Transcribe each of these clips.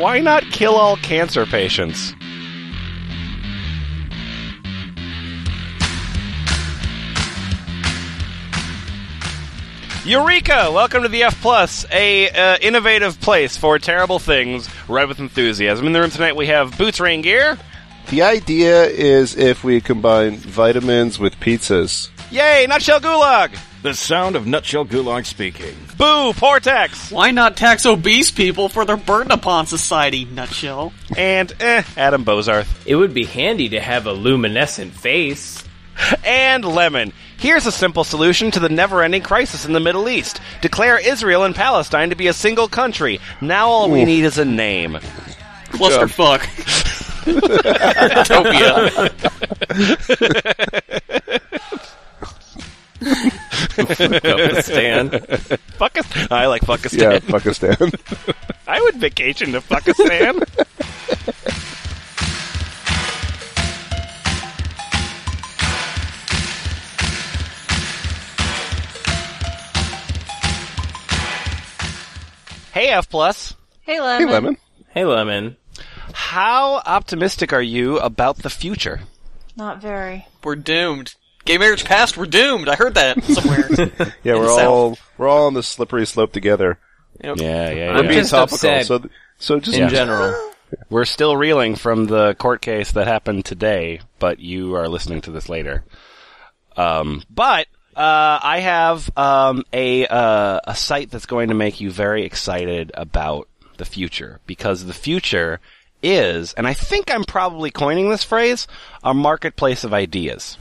Why not kill all cancer patients? Eureka! Welcome to the F Plus, a uh, innovative place for terrible things read with enthusiasm. In the room tonight, we have Boots Raingear. The idea is if we combine vitamins with pizzas. Yay! Nutshell Gulag. The sound of Nutshell Gulag speaking. Boo! Portaxx. Why not tax obese people for their burden upon society, nutshell? And eh, Adam Bozarth. It would be handy to have a luminescent face. and Lemon. Here's a simple solution to the never ending crisis in the Middle East. Declare Israel and Palestine to be a single country. Now all we need is a name. Clusterfuck. Utopia. Stan. Fuckistan. I like Pakistan. Yeah, Fuckistan. Pakistan. I would vacation to Fuckistan. hey, F Plus. Hey, Lemon. hey, Lemon. Hey, Lemon. How optimistic are you about the future? Not very. We're doomed. Gay marriage passed, we're doomed. I heard that somewhere. Yeah, we're the South. all we're all on the slippery slope together. Yep. Yeah, yeah, I'm Being just topical. upset So, th- so just in general. We're still reeling from the court case that happened today, but you are listening to this later. Um, but uh, I have um, a uh, a site that's going to make you very excited about the future because the future is, and I think I'm probably coining this phrase, a marketplace of ideas.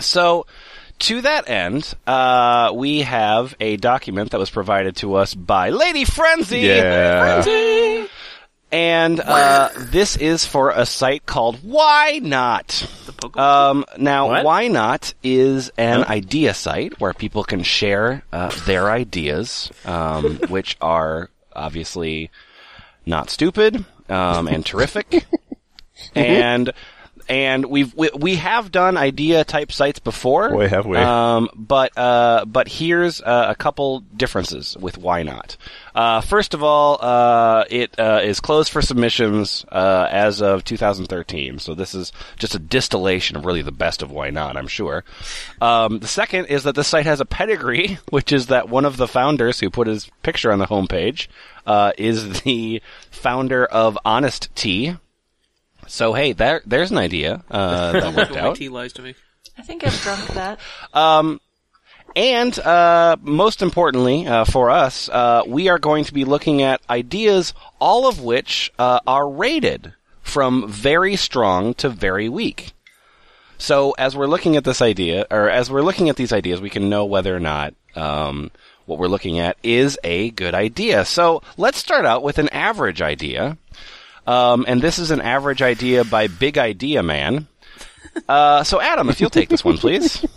So, to that end, uh, we have a document that was provided to us by Lady Frenzy. yeah. And uh, this is for a site called Why Not. Um, now, What? Why Not is an idea site where people can share uh, their ideas, um, which are obviously not stupid um, and terrific. and and we've we, we have done idea type sites before. Boy, have we. Um, but uh, but here's uh, a couple differences with why not. Uh, first of all, uh, it uh, is closed for submissions uh, as of 2013. So this is just a distillation of really the best of why not. I'm sure. Um, the second is that the site has a pedigree, which is that one of the founders who put his picture on the homepage uh, is the founder of Honest Tea. So hey, there there's an idea uh, that worked out. tea lies to me. I think I've drunk that. And uh, most importantly uh, for us, uh, we are going to be looking at ideas, all of which uh, are rated from very strong to very weak. So as we're looking at this idea, or as we're looking at these ideas, we can know whether or not um, what we're looking at is a good idea. So let's start out with an average idea. Um, and this is an average idea by Big Idea Man. Uh, so Adam, if you'll take this one, please.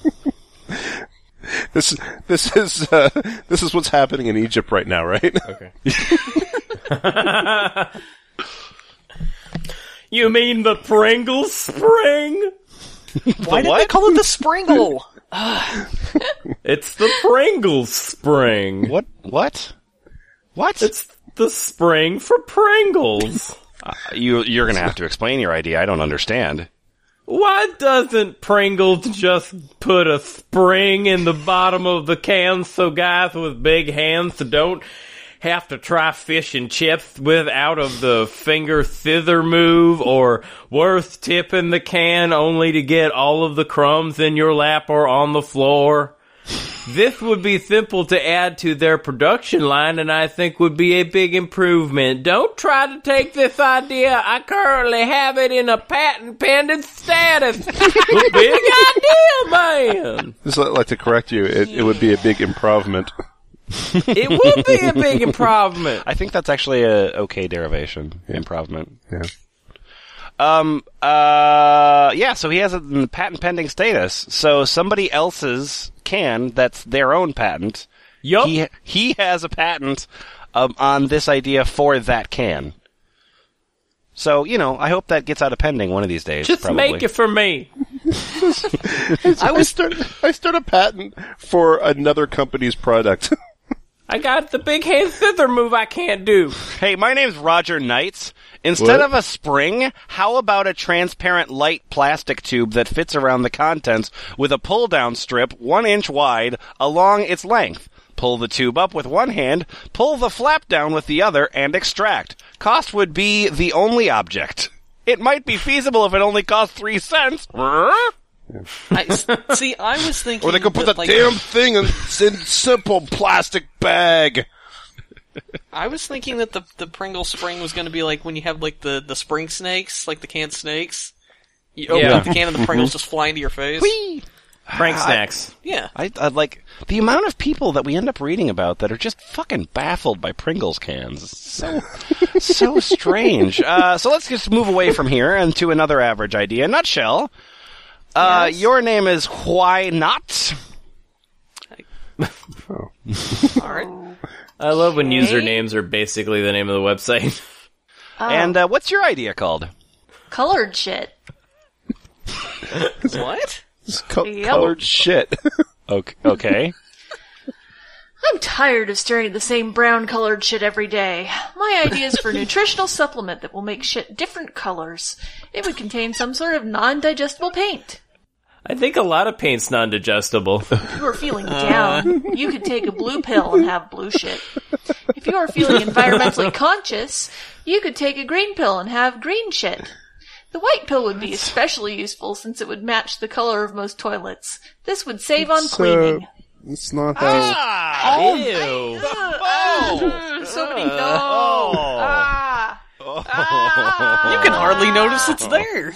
This this is uh, this is what's happening in Egypt right now, right? Okay. you mean the Pringles spring? Why did what? they call it the Springle? It's the Pringles spring. What? What? What? It's the spring for Pringles. You you're gonna have to explain your idea. I don't understand. Why doesn't Pringles just put a spring in the bottom of the can so guys with big hands don't have to try fish and chips without of the finger scissor move or worth tipping the can only to get all of the crumbs in your lap or on the floor? This would be simple to add to their production line and I think would be a big improvement. Don't try to take this idea. I currently have it in a patent pending status. big idea, man. Just li- like to correct you, it, it would be a big improvement. It would be a big improvement. I think that's actually a okay derivation. Improvement. Yeah. Um. Uh. Yeah. So he has a patent pending status. So somebody else's can that's their own patent. Yup. He he has a patent um, on this idea for that can. So you know, I hope that gets out of pending one of these days. Just probably. make it for me. I start I start a patent for another company's product. I got the big hand thither move I can't do. Hey, my name's Roger Knights. Instead What? of a spring, how about a transparent light plastic tube that fits around the contents with a pull down strip one inch wide along its length? Pull the tube up with one hand, pull the flap down with the other, and extract. Cost would be the only object. It might be feasible if it only cost three cents. I, s- see, I was thinking. Or they could put that, the like, damn thing in, in simple plastic bag. I was thinking that the the Pringle spring was going to be like when you have like the the spring snakes, like the canned snakes. You open Yeah. up the can and the Pringles just fly into your face. Prank snacks. Yeah. I, I like the amount of people that we end up reading about that are just fucking baffled by Pringles cans. It's so so strange. Uh, so let's just move away from here and to another average idea. Nutshell. Uh, Yes? Your name is Why Not? All right. I love when Okay. usernames are basically the name of the website. Oh, And uh, what's your idea called? colored shit. What? Co- Yep. colored shit. Okay. okay. I'm tired of staring at the same brown colored shit every day. My idea is for a nutritional supplement that will make shit different colors. It would contain some sort of non-digestible paint. I think a lot of paint's non-digestible. If you are feeling down, you could take a blue pill and have blue shit. If you are feeling environmentally conscious, you could take a green pill and have green shit. The white pill would be especially useful since it would match the color of most toilets. This would save on It's, uh. It's not how. Ew. Ah, so many no. Ah. You can hardly notice it's there.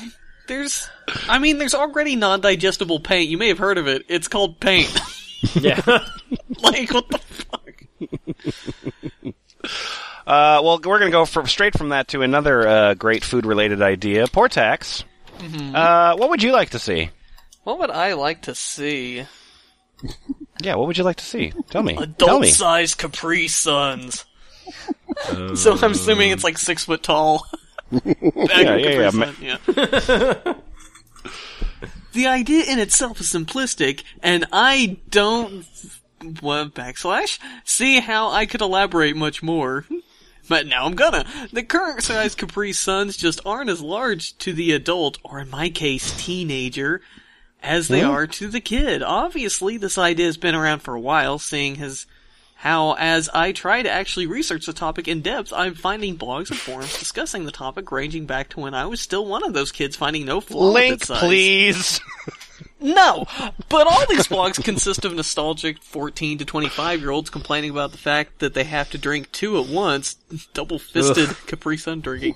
There's, I mean, there's already non-digestible paint. You may have heard of it. It's called paint. Yeah. like what the fuck? Uh, well, we're going to go from, straight from that to another uh, great food-related idea. Portaxx. Uh, what would you like to see? What would I like to see? Yeah, what would you like to see? Tell me. Tell me. Adult-sized Capri Suns. so I'm assuming it's like six foot tall. Yeah, yeah, yeah. Yeah. the idea in itself is simplistic, and I don't well, backslash see how I could elaborate much more. But now I'm gonna. The current size Capri Suns just aren't as large to the adult, or in my case, teenager, as they hmm? are to the kid. Obviously, this idea has been around for a while, seeing as how, as I try to actually research the topic in depth, I'm finding blogs and forums discussing the topic ranging back to when I was still one of those kids finding no flaw with Link, please. No, but all these blogs consist of nostalgic 14 to 25 year olds complaining about the fact that they have to drink two at once, double fisted Capri Sun drinking.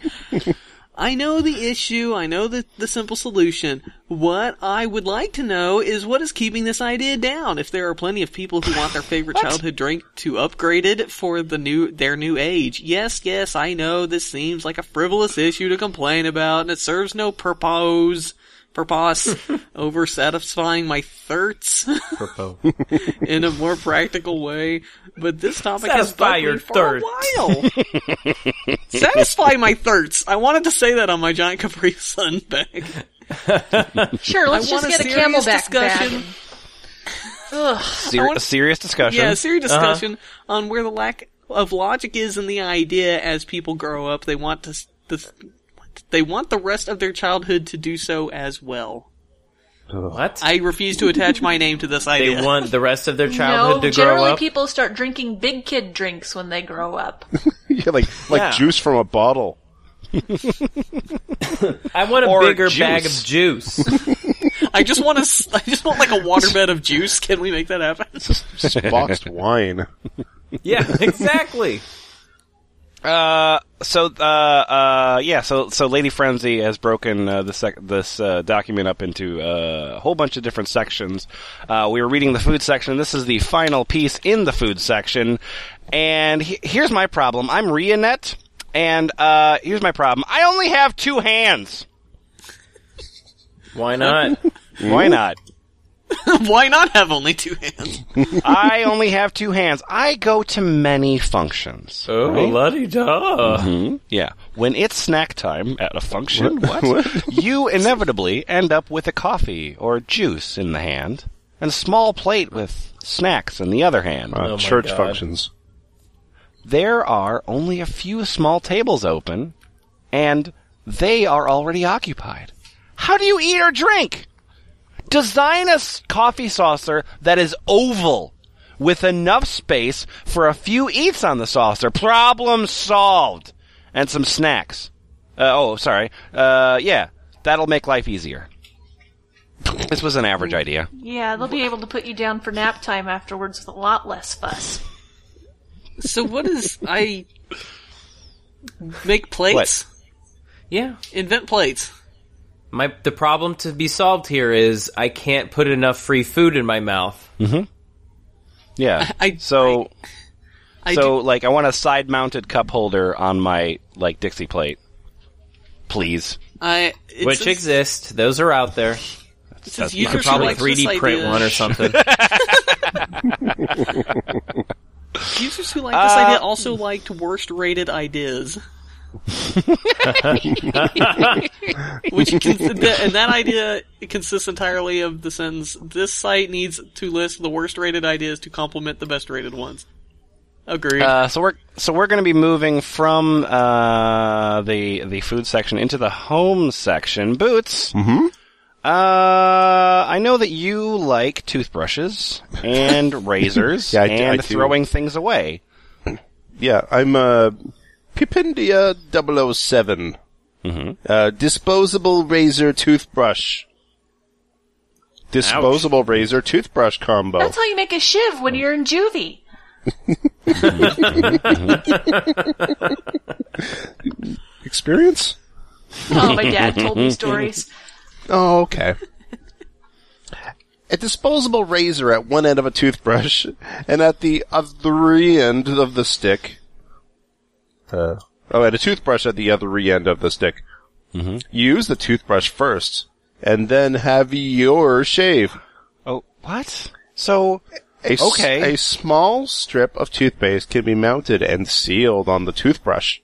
I know the issue, I know the, the simple solution. What I would like to know is what is keeping this idea down. If there are plenty of people who want their favorite childhood drink to upgrade it for the new, their new age. Yes, yes, I know this seems like a frivolous issue to complain about and it serves no purpose purpose over satisfying my thirsts in a more practical way. But this topic has Satisfy bugged your me for a while. Satisfy my thirsts. I wanted to say that on my giant Capri Sun bag. Sure, let's just get a serious camelback discussion. bag. Ugh. Ser- want- serious discussion. Yeah, serious uh-huh. discussion on where the lack of logic is in the idea as people grow up. They want to, s- the, they want the rest of their childhood to do so as well. What? I refuse to attach my name to this idea. they want the rest of their childhood No, to grow up. generally people start drinking big kid drinks when they grow up. Yeah, like like Yeah. juice from a bottle. I want a Or bigger juice. bag of juice. I just want to. I just want like a waterbed of juice. Can we make that happen? Just boxed wine. yeah, exactly. Uh, so, uh, uh, yeah, so, so Lady Frenzy has broken, uh, this, sec- this, uh, document up into, uh, a whole bunch of different sections. Uh, we were reading the food section. This is the final piece in the food section. And he- here's my problem. I'm Rianet, and, uh, here's my problem. I only have two hands. Why not? Why not? Why not have only two hands? I only have two hands. I go to many functions. Oh, right? la di da. Hmm? Yeah. When it's snack time at a function, what? you inevitably end up with a coffee or juice in the hand and a small plate with snacks in the other hand. Uh, my church God. functions. there are only a few small tables open, and they are already occupied. How do you eat or drink? Design a coffee saucer that is oval with enough space for a few eats on the saucer. Problem solved. And some snacks. Uh, oh, sorry. Uh, yeah, that'll make life easier. This was an average idea. Yeah, they'll be able to put you down for nap time afterwards with a lot less fuss. So what is I make plates? Yeah. Invent plates. My the problem to be solved here is I can't put enough free food in my mouth. Mm-hmm. Yeah. I- so, I so do, like, I want a side-mounted cup holder on my like Dixie plate, please. I it which says- exist. Those are out there. it says You could probably 3D print idea- one or something. Users who like this uh, idea also liked worst rated ideas. Which and that idea consists entirely of the sentence: "This site needs to list the worst rated ideas to complement the best rated ones." Agreed. Uh, so we're so we're going to be moving from uh, the the food section into the home section. Boots. Mm-hmm. Uh, I know that you like toothbrushes and razors Yeah, I and I do. throwing things away. Yeah, I'm uh, Pipindia 7 Mm-hmm. Uh, disposable razor toothbrush. Disposable razor toothbrush combo. That's how you make a shiv when you're in juvie. Experience? Oh, my dad told me stories. Oh, okay. a disposable razor at one end of a toothbrush, and at the other end of the stick. Uh, oh, and a toothbrush at the other end of the stick. Mm-hmm. Use the toothbrush first, and then have your shave. Oh, what? So A, s- Okay. a small strip of toothpaste can be mounted and sealed on the toothbrush.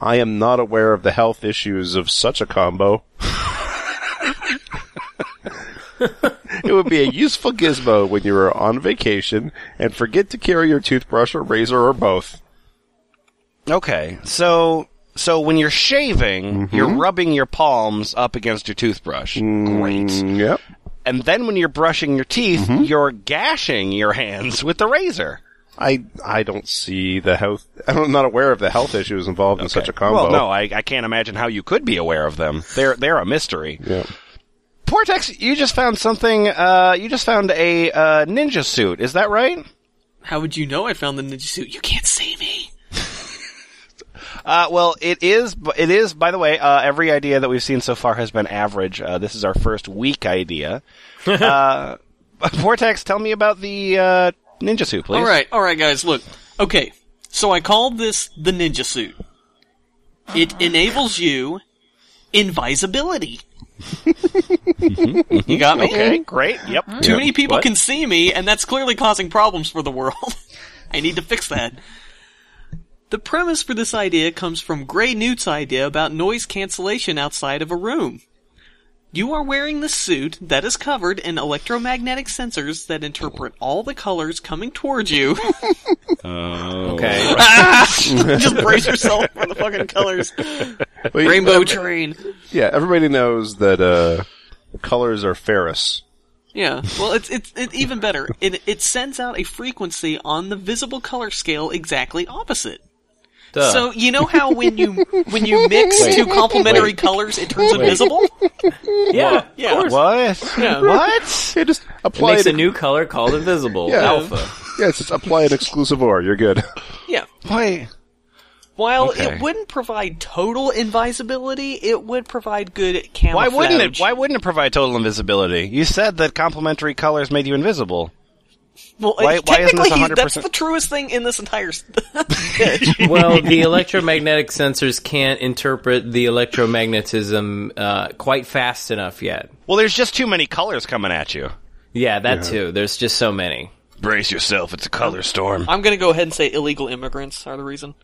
I am not aware of the health issues of such a combo. it would be a useful gizmo when you are on vacation and forget to carry your toothbrush or razor or both. Okay, so so when you're shaving, Mm-hmm. you're rubbing your palms up against your toothbrush. Great. Mm, yep. And then when you're brushing your teeth, Mm-hmm. you're gashing your hands with the razor. I I don't see the health. I'm not aware of the health issues involved in such a combo. Well, no, I, I can't imagine how you could be aware of them. They're they're a mystery. Yeah. Portaxx, you just found something. Uh, you just found a uh, ninja suit. Is that right? How would you know I found the ninja suit? You can't see me. Uh, well, it is. It is. By the way, uh, every idea that we've seen so far has been average. Uh, this is our first weak idea. uh, Vortex, tell me about the uh, ninja suit, please. All right, all right, guys. Look, okay. So I called this the ninja suit. It enables you invisibility. you got me. Okay. Great. Yep. Too many people What? can see me, and that's clearly causing problems for the world. I need to fix that. The premise for this idea comes from Gray Newt's idea about noise cancellation outside of a room. You are wearing the suit that is covered in electromagnetic sensors that interpret all the colors coming towards you. oh, Okay. Just brace yourself for the fucking colors. Wait, Rainbow uh, train. Yeah, everybody knows that uh, colors are ferrous. Yeah. Well, it's it's it's even better. It it sends out a frequency on the visible color scale exactly opposite. Duh. So you know how when you when you mix two complementary colors, it turns invisible. yeah, Yeah. What? Yeah. What? Yeah, just It apply makes it. a new color called invisible. Yeah. Alpha. yeah, just apply an exclusive or. You're good. Yeah. Why? While Okay. it wouldn't provide total invisibility, it would provide good camouflage. Why wouldn't it? Why wouldn't it provide total invisibility? You said that complementary colors made you invisible. Well, why- it- why isn't this technically, 100%? That's the truest thing in this entire s- well, the electromagnetic sensors can't interpret the electromagnetism uh, quite fast enough yet. Well, there's just too many colors coming at you. Yeah, that too. There's just so many. Brace yourself, it's a color storm. I'm going to go ahead and say illegal immigrants are the reason.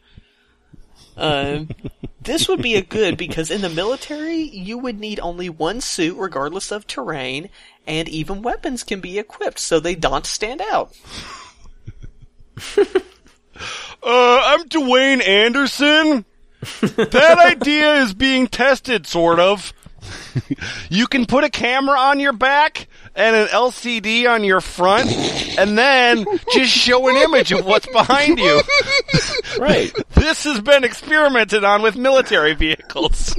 Uh, this would be a good because in the military you would need only one suit regardless of terrain, and even weapons can be equipped so they don't stand out. Uh, I'm Dwayne Anderson. that idea is being tested, sort of. you can put a camera on your back and an LCD on your front, and then just show an image of what's behind you. Right. This has been experimented on with military vehicles.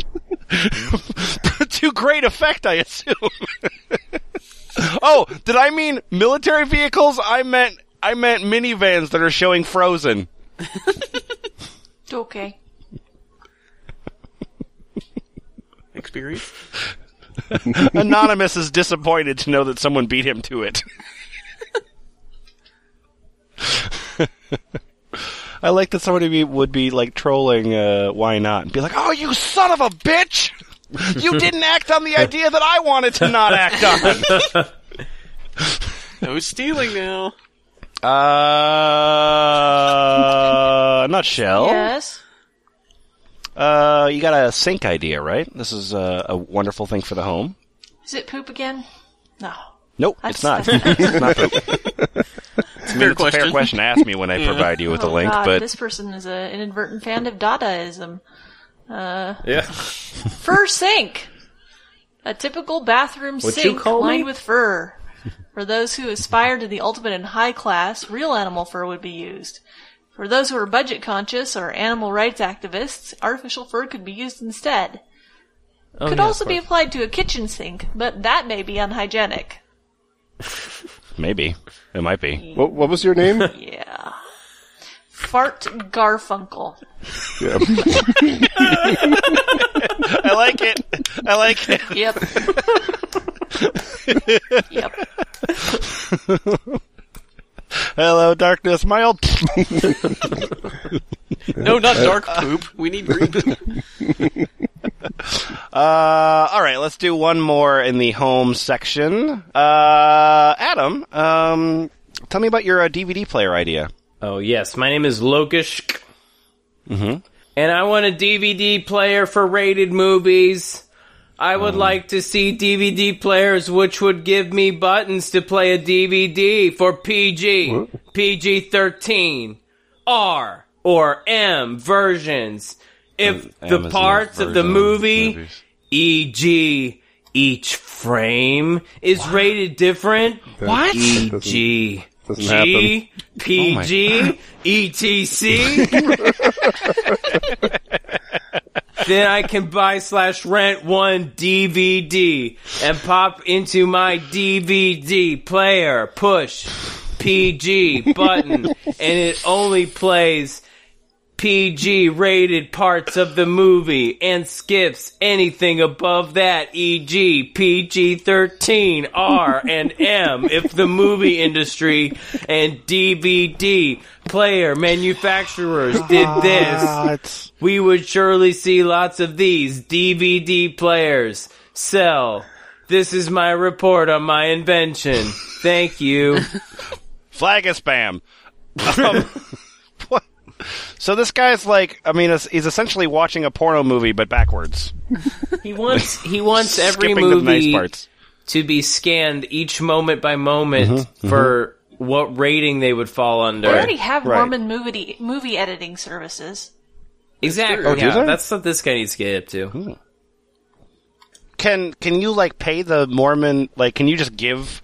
To great effect, I assume. oh, did I mean military vehicles? I meant I meant minivans that are showing Frozen. Okay. Experience? Anonymous is disappointed to know that someone beat him to it. I like that somebody be, would be like trolling. Uh, why not? And be like, "Oh, you son of a bitch! You didn't act on the idea that I wanted to not act on." No stealing now. Uh, nutshell. Yes. Uh, you got a sink idea, right? This is uh, a wonderful thing for the home. Is it poop again? No. Nope, it's not. It's not poop. It's a fair It's a fair question. question to ask me when I provide you with a oh link, God, but this person is an inadvertent fan of Dadaism. Uh, yeah. Fur sink. A typical bathroom What'd sink lined me? with fur. For those who aspire to the ultimate in high class, real animal fur would be used. For those who are budget conscious or animal rights activists, artificial fur could be used instead. Oh, could yeah, also be applied to a kitchen sink, but that may be unhygienic. maybe it might be. What, what was your name? Yeah. Fart Garfunkel. yeah. I like it. I like it. Yep. yep. Hello, darkness, my old. No, not dark poop. We need green poop. Uh, all right, let's do one more in the home section. Uh, Adam, um, tell me about your uh, DVD player idea. Oh yes, my name is Lokish. Mm-hmm. And I want a DVD player for rated movies. I would like to see DVD players which would give me buttons to play a DVD for PG, PG 13, R, or M versions. If the Amazon parts of the movie, e.g., each frame is rated different. What? E.g. doesn't G, PG, ETC. then I can buy slash rent one DVD and pop into my DVD player, push PG button, and it only plays PG rated parts of the movie and skips anything above that, e.g. PG 13, R, and M if the movie industry and DVD player manufacturers did this. We would surely see lots of these DVD players sell. This is my report on my invention. Thank you. Flag is spam. Um, what? So this guy's like, I mean, he's essentially watching a porno movie, but backwards. He wants he wants every movie nice parts. to be scanned each moment by moment mm-hmm, mm-hmm. for what rating they would fall under. They already have Right. Mormon movie movie editing services. exactly. Oh, yeah, that's what this guy needs to get up to. Hmm. Can can you like pay the Mormon? Like, can you just give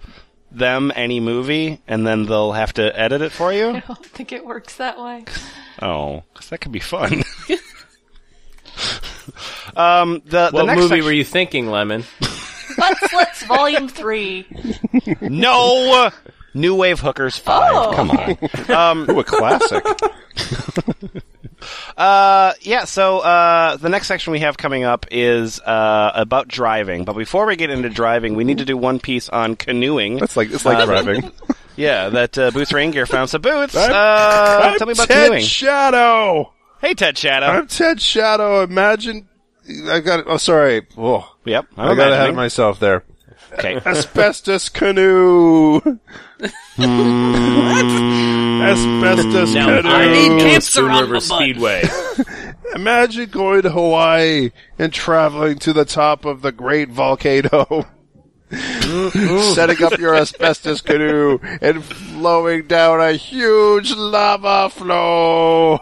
them any movie and then they'll have to edit it for you? I don't think it works that way. Oh, 'cause that could be fun. um, the the What next movie section- were you thinking, Lemon? Butt Slits Volume 3. No, New Wave Hookers Five. Oh. Come on. Ooh, a classic. Uh, yeah. So uh, the next section we have coming up is uh, about driving. But before we get into driving, we need to do one piece on canoeing. That's like it's like driving. Yeah, that uh, Boots Raingear found some boots. Uh, I'm tell me about Ted canoeing. Shadow. hey, Ted Shadow. I'm Ted Shadow. Imagine. I got. Oh, sorry. Oh, yep, I'm I got ahead imagining. of myself there. Okay. Asbestos canoe. Asbestos Now, canoe. I need need cancer on River my butt. Speedway. Imagine going to Hawaii and traveling to the top of the great volcano. Mm-hmm. Setting up your asbestos canoe and flowing down a huge lava flow.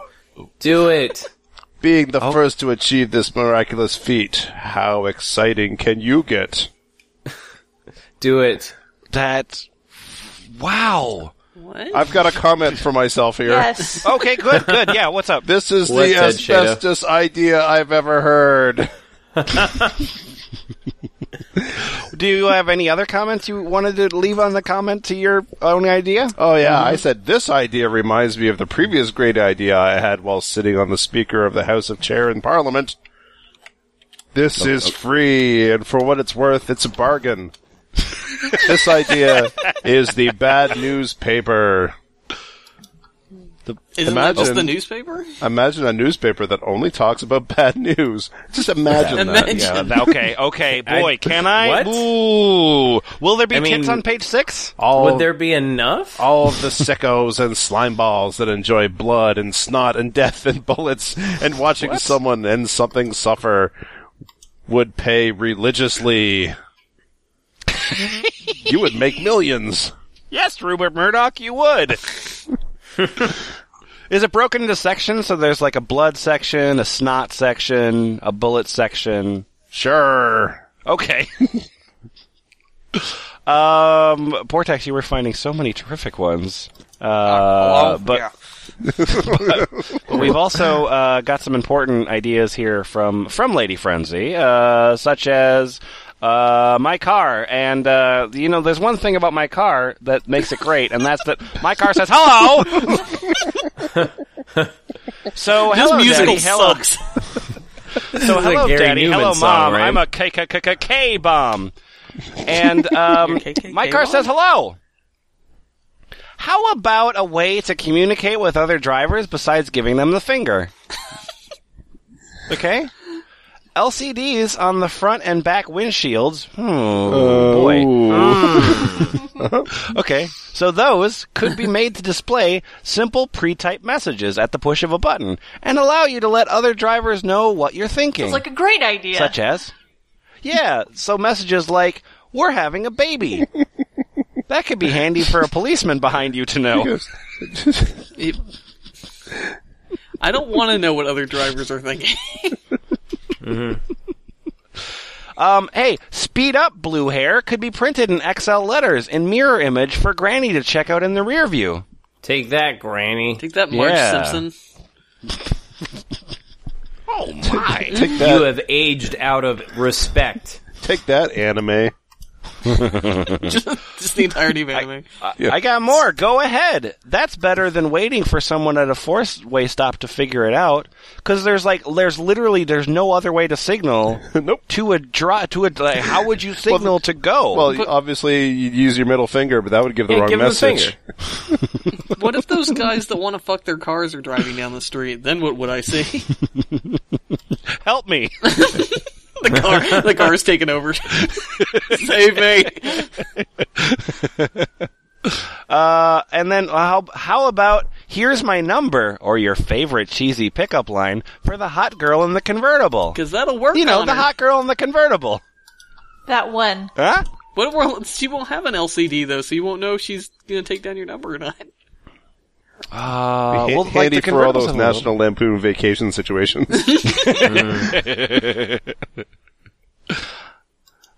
Do it. Being the oh. first to achieve this miraculous feat, how exciting can you get? Do it. That. Wow. What? I've got a comment for myself here. Yes. Okay, good, good. Yeah, what's up? This is What, the Ted Shada? asbestos idea I've ever heard. Do you have any other comments you wanted to leave on the comment to your own idea? Oh yeah, Mm-hmm. I said this idea reminds me of the previous great idea I had while sitting on the Speaker of the House of Chair in Parliament. This is free, and for what it's worth, it's a bargain. this idea is the bad newspaper. Isn't that just imagine- the newspaper? Imagine a newspaper that only talks about bad news. Just imagine that. Yeah, okay, okay, boy, I- can I? What? Ooh. Will there be I mean- tits on page six? All, Would there be enough? all of the sickos and slime balls that enjoy blood and snot and death and bullets and watching someone and something suffer would pay religiously. you would make millions. Yes, Rupert Murdoch, you would. Is it broken into sections? So there's like a blood section, a snot section, a bullet section. Sure. Okay. um, Portaxx, you were finding so many terrific ones. Uh, but, but we've also uh, got some important ideas here from from Lady Frenzy, uh, such as uh, my car. And uh, you know, there's one thing about my car that makes it great, and that's that my car says hello. so This hello, musical Daddy. Hello, sucks. so hello, Daddy. Newman hello, song, Mom. right? I'm a K K K K K bomb, and um, my car says hello. How about a way to communicate with other drivers besides giving them the finger? okay. LCDs on the front and back windshields. Hmm, boy. Hmm. okay, so those could be made to display simple pre-typed messages at the push of a button and allow you to let other drivers know what you're thinking. It's like a great idea. Such as? Yeah, so messages like, we're having a baby. that could be handy for a policeman behind you to know. I don't want to know what other drivers are thinking. Um, hey, speed up blue hair could be printed in XL letters in mirror image for Granny to check out in the rear view. Take that, Granny. Take that, Marge Yeah. Simpson. Oh my. Take You have aged out of respect. Take that, anime. just, just the entirety of anime. I got more. Go ahead. That's better than waiting for someone at a four-way stop to figure it out. Because there's like, there's literally, there's no other way to signal nope. to a draw to a. Like, how would you signal to go? Well, obviously you'd use your middle finger, but that would give the Yeah, wrong give him the message. what if those guys that want to fuck their cars are driving down the street? Then what would I see? help me. the car, the car is taking over. Save me. Uh, and then how how about here's my number or your favorite cheesy pickup line for the hot girl in the convertible? Because that'll work. You know, on the her. hot girl in the convertible. that one. Huh? What if we're, she won't have an LCD though, so you won't know if she's gonna take down your number or not. Uh, Ha- well, like handy the for all those a little- National Lampoon vacation situations.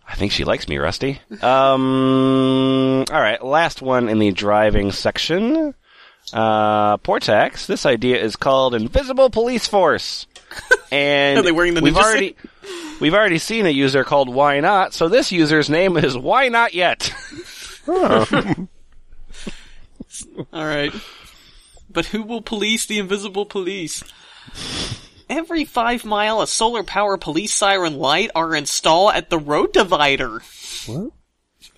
I think she likes me, Rusty. Um, all right, last one in the driving section. Uh, Portaxx. This idea is called Invisible Police Force, and Are they wearing the we've ninja already we've already seen a user called Why Not. So this user's name is Why Not Yet. All right. But who will police the invisible police? Every five mile, a solar power police siren light are installed at the road divider.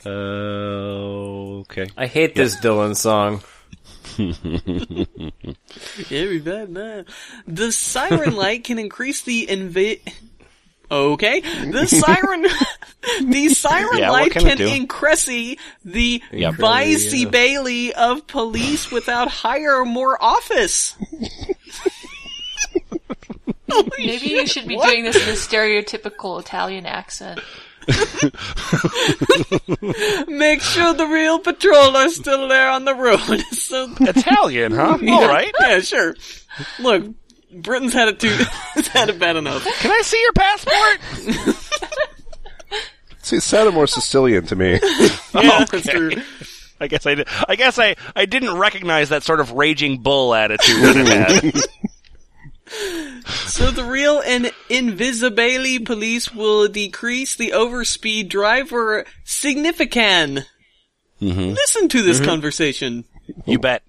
Uh, okay. I hate this Dylan song. Every five mile. The siren light can increase the invi- Okay, the siren, the siren Yeah, light can it can do? increase the Yep. vice Yeah. Bailey of police without hire more office. Maybe you should be doing this in a stereotypical Italian accent. Make sure the real patrol are still there on the road. so, Italian, huh? All right. yeah, sure. Look, Britain's had it too. it's had it bad enough. Can I see your passport? See, it sounded more Sicilian to me. Oh, yeah, that's true. I guess I did. I guess I, I didn't recognize that sort of raging bull attitude that it had. So the real and Invisibili police will decrease the overspeed driver significant. Mm-hmm. Listen to this mm-hmm. conversation. you bet.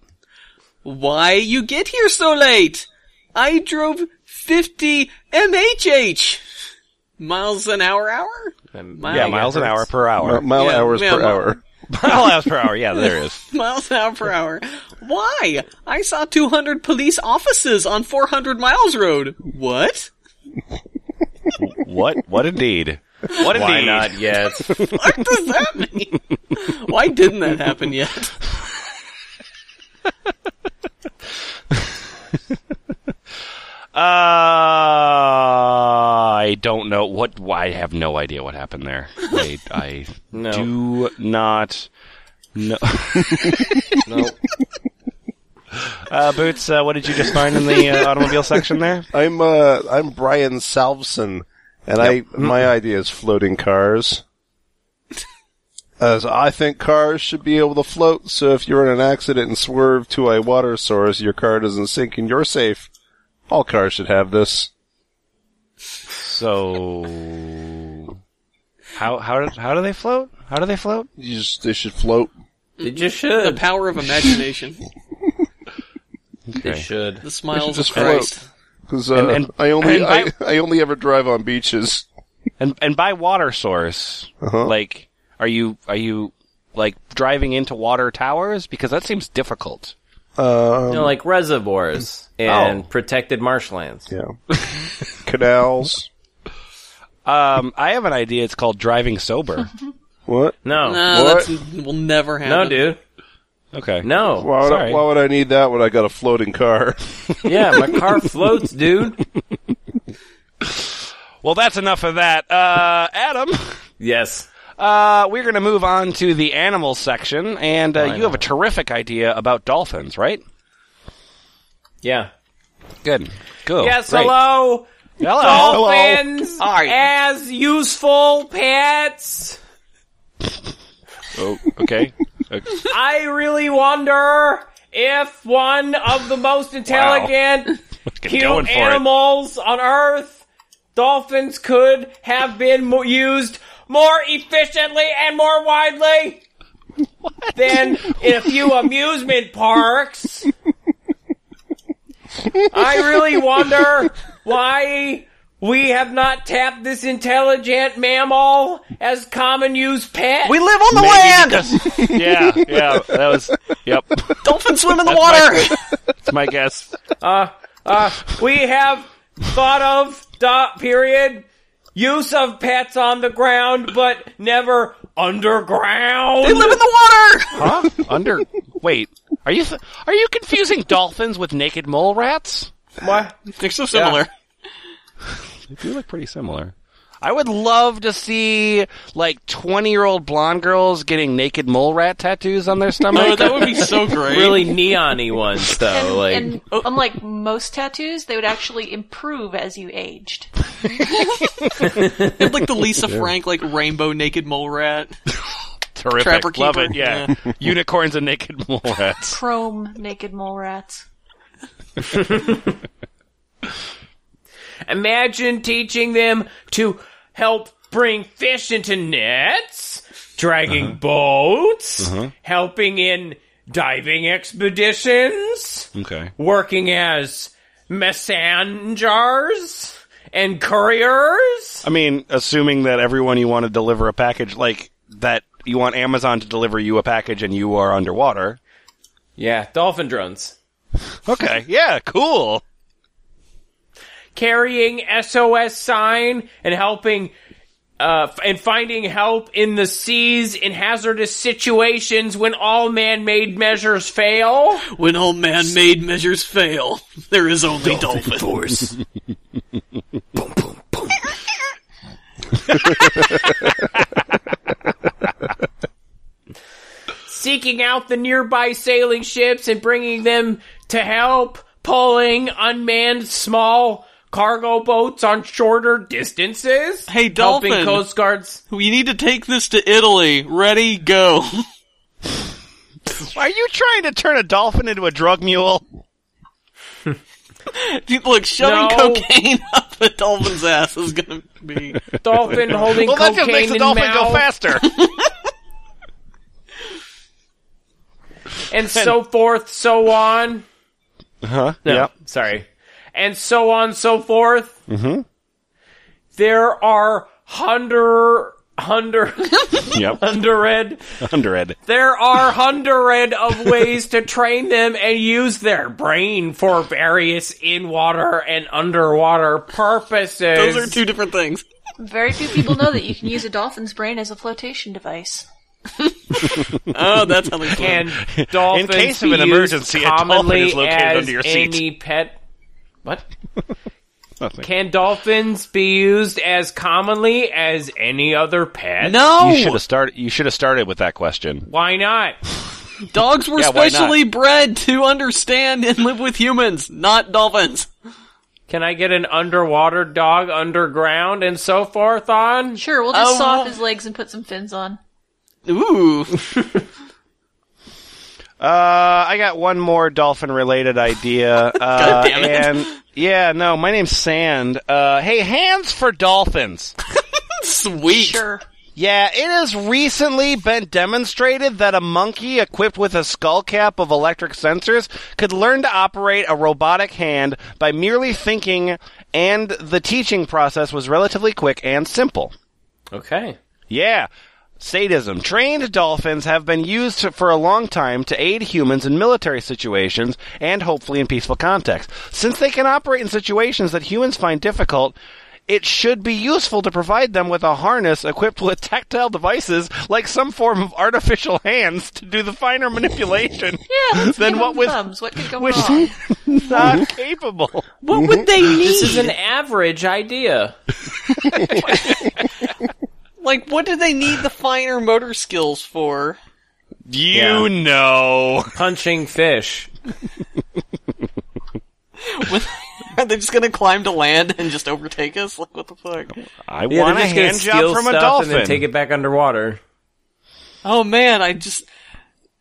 Why you get here so late? I drove 50 MHH. Miles an hour hour? Mile- Yeah, miles an hour per hour. Mile Yeah, hours yeah, per mile- hour. Mile hours per hour. Yeah, there is. Miles an hour per hour. Why? I saw 200 police offices on 400 miles road. What? What? What indeed? What indeed? Why not yet? What does that mean? Why didn't that happen yet? Uh, I don't know what. I have no idea what happened there. I, I No. do not know. no. Uh, Boots, uh, what did you just find in the uh, automobile section there? I'm uh I'm Brian Salveson, and I my idea is floating cars. As I think cars should be able to float, so if you're in an accident and swerve to a water source, your car doesn't sink and you're safe. All cars should have this. So, how how do, how do they float? How do they float? You just they should float. They just should. The power of imagination. They should. The smiles just of Christ. Because uh, And- and- I only and I, I only ever drive on beaches. And and by water source, Uh-huh. like, are you are you like driving into water towers? Because that seems difficult. Um, You know, like reservoirs and Oh. protected marshlands. yeah, canals. Um, I have an idea. It's called driving sober. What? No. No, What? that's will never happen. No, dude. Okay. No. Why would, I, why would I need that when I got a floating car? Yeah, my car floats, dude. Well, that's enough of that. Uh, Adam, Yes. Uh, we're going to move on to the animal section, and uh, Why you have a terrific idea about dolphins, right? Yeah. Good. Cool. Yes, Great. hello. Hello. Dolphins Hi. as useful pets. Oh, okay. I really wonder if one of the most intelligent, cute for it. animals on Earth, dolphins, could have been mo- used more efficiently and more widely than in a few amusement parks. I really wonder why we have not tapped this intelligent mammal as common use pet. We live on the land. yeah, yeah. That was. Yep. Dolphins swim in the That's water. That's my guess. Uh, uh, we have thought of dot period use of pets on the ground, but never underground. they live in the water. Huh? Under. Wait. Are you th- are you confusing dolphins with naked mole rats? What? They're so similar. They do look pretty similar. I would love to see like twenty year old blonde girls getting naked mole rat tattoos on their stomach. Oh, that would be so great. Really neony ones though. And, like and unlike most tattoos, they would actually improve as you aged. It'd like the Lisa Frank, like rainbow naked mole rat. Terrific. Trapper Love keeper. it. Yeah. Unicorns and naked mole rats. Chrome naked mole rats. imagine teaching them to help bring fish into nets, dragging uh-huh. boats, uh-huh. helping in diving expeditions. Okay. working as messengers and couriers. I mean, assuming that everyone you want to deliver a package, like that, you want Amazon to deliver you a package and you are underwater. Yeah, dolphin drones. Okay. Yeah. Cool. Carrying SOS sign and helping uh, and finding help in the seas in hazardous situations when all man-made measures fail. When all man-made measures fail, there is only dolphin. Force. Seeking out the nearby sailing ships and bringing them to help pulling unmanned small cargo boats on shorter distances. Hey, Helping Dolphin. Coast Guards. We need to take this to Italy. Ready, go. Are you trying to turn a dolphin into a drug mule? Dude, Look, shoving No. cocaine up a dolphin's ass is gonna be. Dolphin holding cocaine. Well, that just makes the dolphin mouth. go faster. and so forth, so on. huh? No, Yep. sorry. And so on, so forth. Mm-hmm. There are hundred, hundred, Yep. hundred. Hundred. There are hundred of ways to train them and use their brain for various in-water and underwater purposes. Those are two different things. Very few people know that you can use a dolphin's brain as a flotation device. Oh, that's how they Can can. dolphins In case of an emergency, a dolphin commonly is located as under your seat. any pet? What? Nothing. Can dolphins be used as commonly as any other pet? No, You should have started. You should have started with that question. Why not? dogs were Yeah, specially bred to understand and live with humans, not dolphins. Can I get an underwater dog underground and so forth on? Sure, we'll just Oh, saw well- off his legs and put some fins on. Ooh, Uh, I got one more dolphin-related idea. Uh, damn it. And yeah, no, my name's Sand. Uh, hey, hands for dolphins. sweet. Sure. Yeah, it has recently been demonstrated that a monkey equipped with a skull cap of electric sensors could learn to operate a robotic hand by merely thinking, and the teaching process was relatively quick and simple. Okay. Yeah. Sadism. Trained dolphins have been used to- for a long time to aid humans in military situations and hopefully in peaceful contexts. Since they can operate in situations that humans find difficult, it should be useful to provide them with a harness equipped with tactile devices like some form of artificial hands to do the finer manipulation Yeah, let's than what him was thumbs. What could go which wrong? not capable. What would they need? This is an average idea. Like, what do they need the finer motor skills for? You Yeah. know. Punching fish. When- Are they just gonna climb to land and just overtake us? Like, what the fuck? I Yeah, want a they're just gonna hand steal job from a stuff dolphin. and then take it back underwater. Oh man, I just.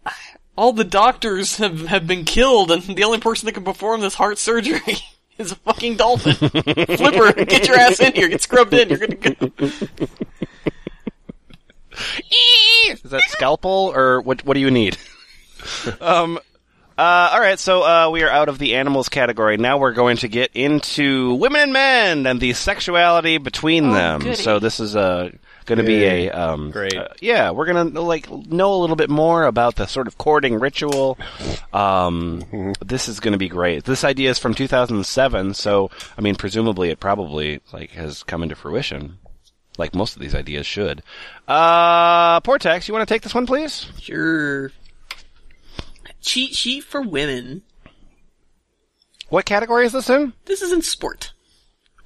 All the doctors have, have been killed, and the only person that can perform this heart surgery is a fucking dolphin. Flipper, get your ass in here, get scrubbed in, you're gonna go. Is that scalpel or what? What do you need? um. Uh, all right, so uh, we are out of the animals category. Now we're going to get into women and men and the sexuality between Oh, them. goody. So this is uh, going to be a um, Great. uh, yeah, we're going to like know a little bit more about the sort of courting ritual. Um, this is going to be great. This idea is from 2007, so I mean, presumably it probably like has come into fruition, like most of these ideas should. Uh, Portaxx, you want to take this one, please? Sure. Cheat sheet for women. What category is this in? This is in sport.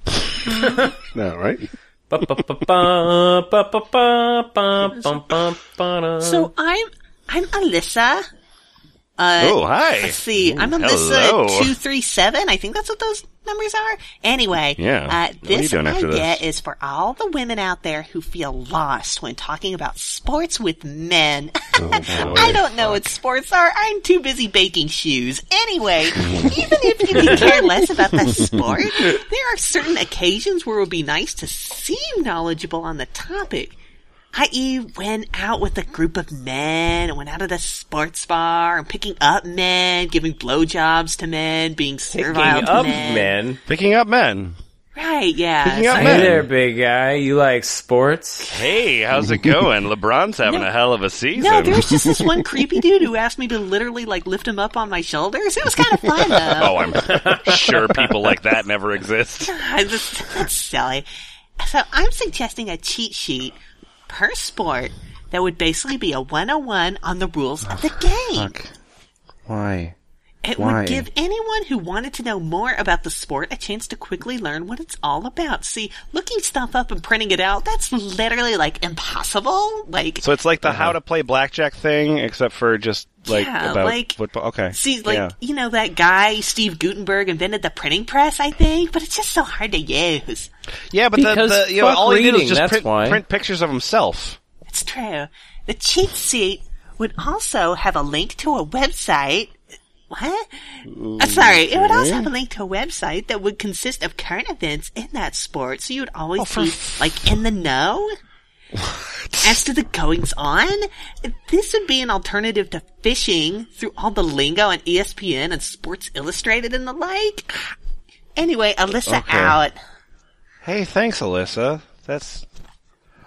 No, right? So I'm I'm Alyssa. Uh, Oh, hi. Let's see. I'm hello. Alyssa two three seven. I think that's what those numbers are. Anyway, Yeah. Uh, What are you this idea this? is for all the women out there who feel lost when talking about sports with men. Oh, I don't know what sports are. I'm too busy baking shoes. Anyway, even if you could care less about the sport, there are certain occasions where it would be nice to seem knowledgeable on the topic i.e., went out with a group of men, and went out at a sports bar, and picking up men, giving blowjobs to men, being Picking servile to up men. men. Picking up men. Right, yeah. Picking up Hey men. there, big guy. You like sports? Hey, how's it going? LeBron's having a hell of a season. No, there was just this one creepy dude who asked me to literally like lift him up on my shoulders. It was kind of fun though. oh, I'm sure people like that never exist. I just, that's silly. So I'm suggesting a cheat sheet per sport that would basically be a 101 on the rules of the game. Why? It Why? would give anyone who wanted to know more about the sport a chance to quickly learn what it's all about. See, looking stuff up and printing it out, that's literally like impossible. Like, So it's like the uh-huh. how to play blackjack thing, except for just like Yeah, about like- football. Okay. see, like, yeah. you know, that guy, Steve Gutenberg, invented the printing press, I think, but it's just so hard to use. Yeah, but the, Because the you know fuck all he did was just print, print pictures of himself. It's true. The cheat sheet would also have a link to a website. What? Uh, sorry, it would also have a link to a website that would consist of current events in that sport, so you would always Oh, be f- like in the know. As to the goings on, this would be an alternative to fishing through all the lingo on E ESPN and Sports Illustrated and the like. Anyway, Alyssa Okay. out. Hey, thanks, Alyssa. That's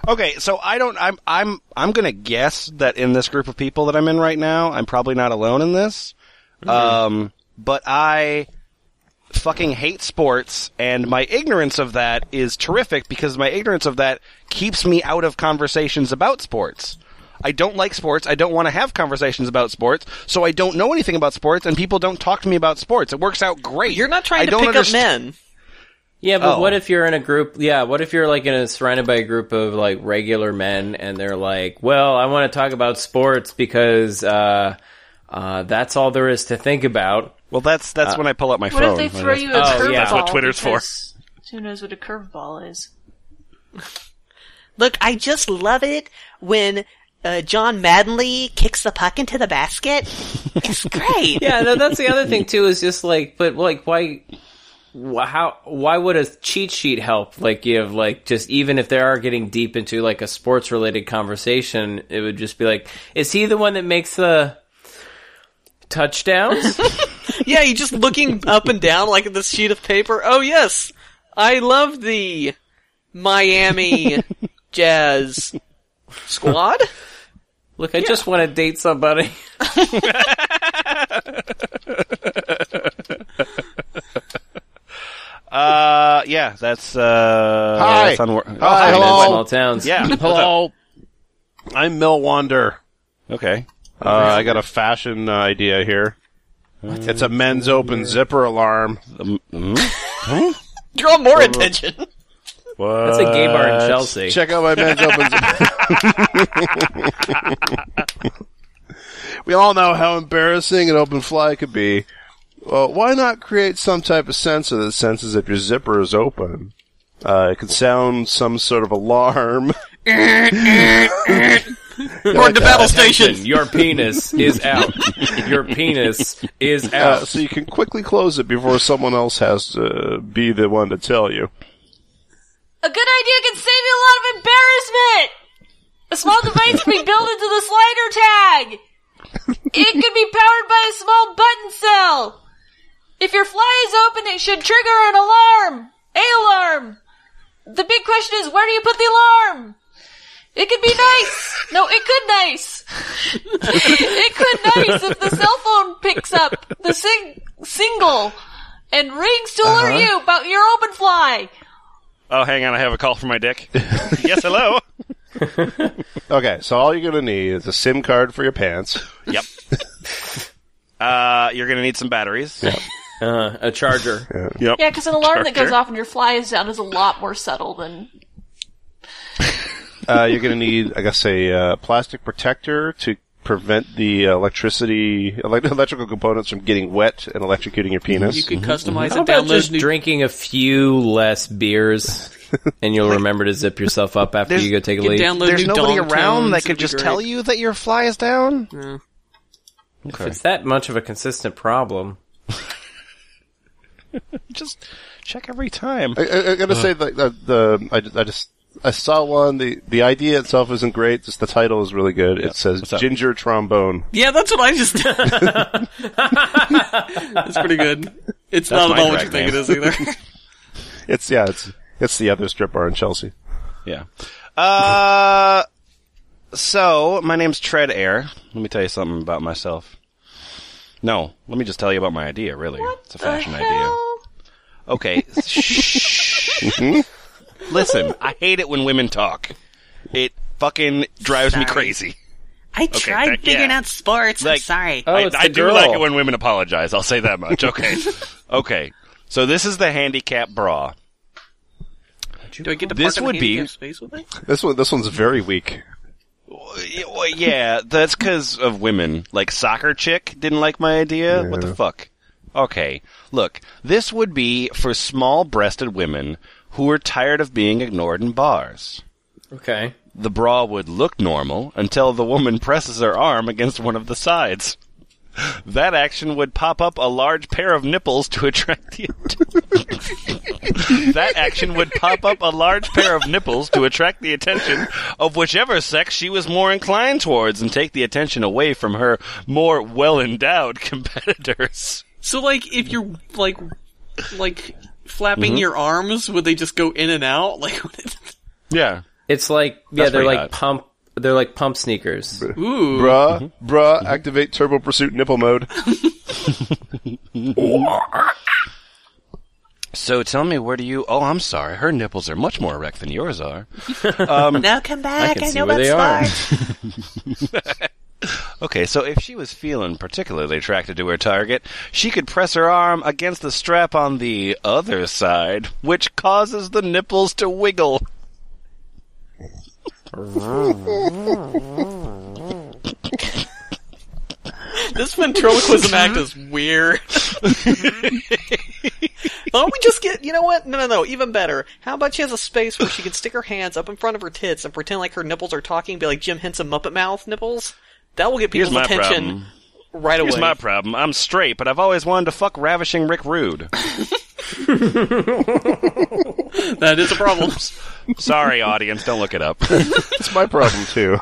okay. So I don't. I'm. I'm. I'm gonna guess that in this group of people that I'm in right now, I'm probably not alone in this. Um, but I fucking hate sports, and my ignorance of that is terrific because my ignorance of that keeps me out of conversations about sports. I don't like sports. I don't want to have conversations about sports, so I don't know anything about sports, and people don't talk to me about sports. It works out great. You're not trying I to don't pick underst- up men. Yeah, but Oh. what if you're in a group? Yeah, what if you're like in a surrounded by a group of like regular men, and they're like, "Well, I want to talk about sports because uh, uh, that's all there is to think about." Well, that's that's when I pull up my What phone. if they throw you a Oh, curveball? yeah. That's what Twitter's for. Who knows what a curveball is? Look, I just love it when uh, John Maddenly kicks the puck into the basket. It's great. Yeah, no, that's the other thing too. Is just like, but like, why? How? Why would a cheat sheet help? Like, you have like just even if they are getting deep into like a sports related conversation, it would just be like, is he the one that makes the touchdowns? Yeah, you just looking up and down like at this sheet of paper. Oh yes, I love the Miami Jazz squad. Look, I just want to date somebody. Uh, yeah, that's uh. Hi. That's unwor- Hi, Vince. hello. Small towns. Yeah. Hello. I'm Mill Wander. Okay. Uh, I got a fashion uh, idea here. It's a men's open zipper alarm. Draw more attention. What? That's a gay bar in Chelsea. Check out my men's open zipper. we all know how embarrassing an open fly could be. Well, why not create some type of sensor that senses if your zipper is open? Uh, it could sound some sort of alarm. Board to battle station. Your penis is out. Your penis is Uh, out. so you can quickly close it before someone else has to be the one to tell you. A good idea can save you a lot of embarrassment! A small device can be built into the slider tag! It can be powered by a small button cell! If your fly is open, it should trigger an alarm! A alarm! The big question is, where do you put the alarm? It could be nice! No, it could nice! it could nice if the cell phone picks up the sing- single and rings to alert you about your open fly! Oh, hang on. I have a call from my dick. yes, hello. Okay, so all you're gonna need is a SIM card for your pants. Yep. Uh, you're gonna need some batteries. Uh, a charger. Yep. Yeah, because an alarm that goes off when your fly is down is a lot more subtle than. Uh, you're gonna need, I guess, a uh, plastic protector to prevent the electricity, elect- electrical components from getting wet and electrocuting your penis. You could customize How it. about Download just new. drinking a few less beers, and you'll remember to zip yourself up after There's- you go take a you leak? download There's new nobody dong around tones, that it'd could be just great. tell you that your fly is down. If it's that much of a consistent problem, Just check every time. I, I, I gotta say that the, the I, just- I just I saw one. the The idea itself isn't great. Just the title is really good. It says What's up? ginger trombone. Yeah, that's what I just. That's pretty good. It's That's not my at what you drag think it is either. It's yeah, it's it's the other strip bar in Chelsea. Yeah. Uh, so my name's Tread Air. Let me tell you something about myself. No, let me just tell you about my idea. Really, it's a fashion idea. Okay. Shh. Listen, I hate it when women talk. It fucking drives me crazy. I tried that- figuring yeah. out sports. I'm sorry. Oh, I, it's I do like it when women apologize. I'll say that much. Okay. okay. So this is the handicap bra. Do I get to This park would the be- space with it? This one, this one's very weak. Well, yeah, that's because of women. Like soccer chick didn't like my idea. What the fuck? Okay, look, this would be for small-breasted women who are tired of being ignored in bars. Okay. The bra would look normal until the woman presses her arm against one of the sides. That action would pop up a large pair of nipples to attract the That action would pop up a large pair of nipples to attract the attention of whichever sex she was more inclined towards and take the attention away from her more well-endowed competitors. So, like, if you're like, like flapping Mm-hmm. your arms, would they just go in and out? Like, Yeah. It's like yeah, That's they're like hot. pump. They're like pump sneakers. ooh, Bruh, mm-hmm. bruh, mm-hmm. activate Turbo Pursuit nipple mode. So tell me, where do you? Oh, I'm sorry. Her nipples are much more erect than yours are. Um, now come back. can I, see know where about they are. Okay, so if she was feeling particularly attracted to her target, she could press her arm against the strap on the other side, which causes the nipples to wiggle. this ventriloquism act is weird. Why don't we just get? You know what? No, no, no. Even better. How about she has a space where she can stick her hands up in front of her tits and pretend like her nipples are talking, be like Jim Henson Muppet Mouth nipples. That will get Here's people's my attention problem. right away. Here's my problem. I'm straight, but I've always wanted to fuck ravishing Rick Rude. that is a problem. Sorry, audience, don't look it up. It's my problem too.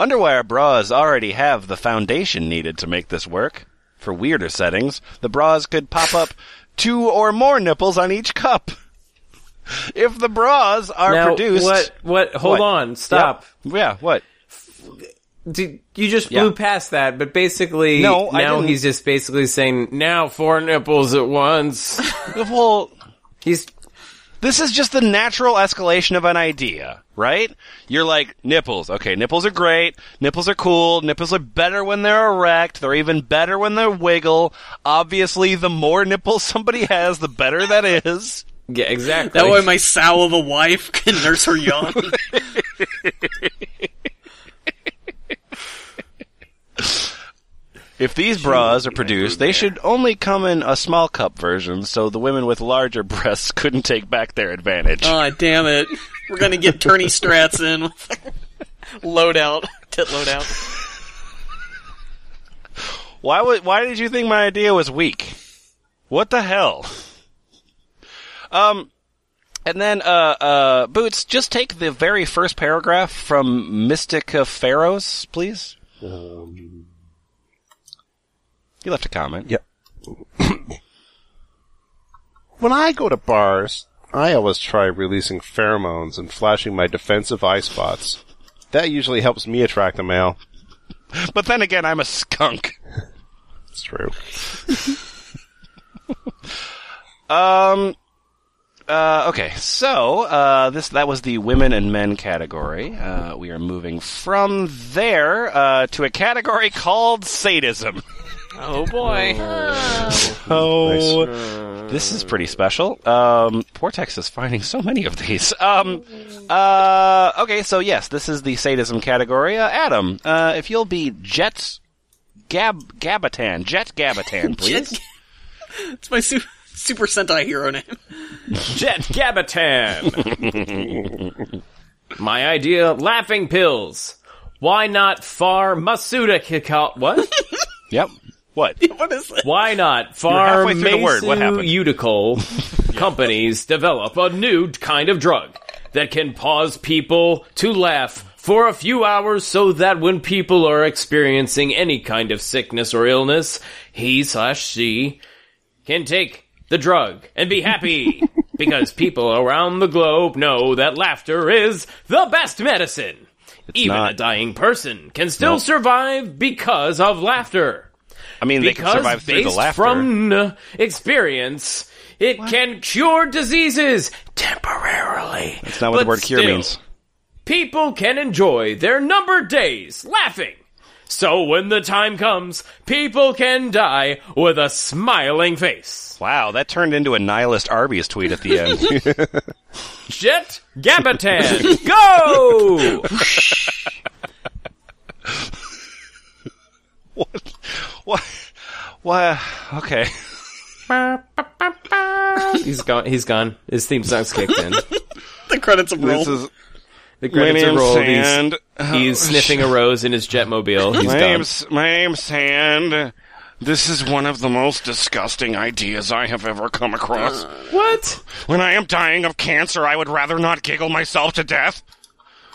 Underwire bras already have the foundation needed to make this work. For weirder settings, the bras could pop up two or more nipples on each cup. If the bras are now, produced, what? What? Hold What? on. Stop. Yep. Yeah, what? Did, you just blew Yeah. past that, but basically, No, I now he's just basically saying, now four nipples at once. Well, He's this is just the natural escalation of an idea, right? You're like, nipples. Okay, nipples are great. Nipples are cool. Nipples are better when they're erect. They're even better when they wiggle. Obviously, the more nipples somebody has, the better that is. yeah, exactly. That way, my sow of a wife can nurse her young. If these bras are produced, they should only come in a small cup version so the women with larger breasts couldn't take back their advantage. Ah, damn it. We're gonna get Turney Strats in with loadout, tit loadout. Why would, why did you think my idea was weak? What the hell? Um, and then, uh, uh, Boots, just take the very first paragraph from Mystica Pharaohs, please. Um, You left a comment. Yep. when I go to bars, I always try releasing pheromones and flashing my defensive eye spots. That usually helps me attract a male. But then again, I'm a skunk. It's true. Um. Uh, okay, so uh, this that was the women and men category. Uh, we are moving from there uh, to a category called sadism. Oh boy. Oh, this is pretty special. Um, Portaxx is finding so many of these. Um, uh, okay, so yes, this is the sadism category. Uh, Adam, uh, if you'll be Jet Gab Gabatan, Jet Gabatan, please. It's my su- Super Sentai hero name. Jet Gabitan. My idea: laughing pills. Why not pharmaceutical? What? yep. What? What is that? Why not halfway through the word. What happened? pharmaceutical companies develop a new kind of drug that can cause people to laugh for a few hours so that when people are experiencing any kind of sickness or illness, he slash she can take the drug and be happy because people around the globe know that laughter is the best medicine. Even not. a dying person can still Nope. survive because of laughter I mean, they can because survive through the based laughter. from experience, it can cure diseases temporarily. That's not what the But word cure means. people can enjoy their numbered days laughing. So when the time comes, people can die with a smiling face. Wow, that turned into a nihilist Arby's tweet at the end. Jet Gabatan, go! what? What? Okay. He's gone. He's gone. His theme song's kicked in. The credits have rolled. This is The my credits are name's rolled. He's, Sand. he's oh, sniffing a rose in his jetmobile. He's My gone. name's my name's Sand. This is one of the most disgusting ideas I have ever come across. What? When I am dying of cancer, I would rather not giggle myself to death.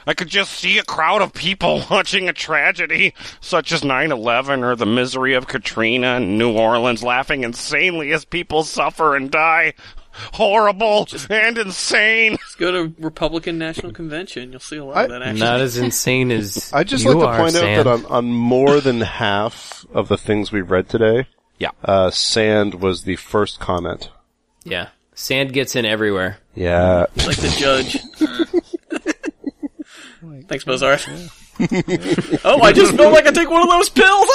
I could just see a crowd of people watching a tragedy such as 9-11 or the misery of Katrina in New Orleans laughing insanely as people suffer and die. Horrible and insane. Let's go to Republican National Convention. You'll see a lot I- of that action. Not as insane as I just you like to are, point Sam. out that on, on more than half of the things we've read today, Yeah. uh, sand was the first comment. Yeah, sand gets in everywhere. Yeah. like the judge. Thanks, Bozarth. oh, I just felt like I take one of those pills.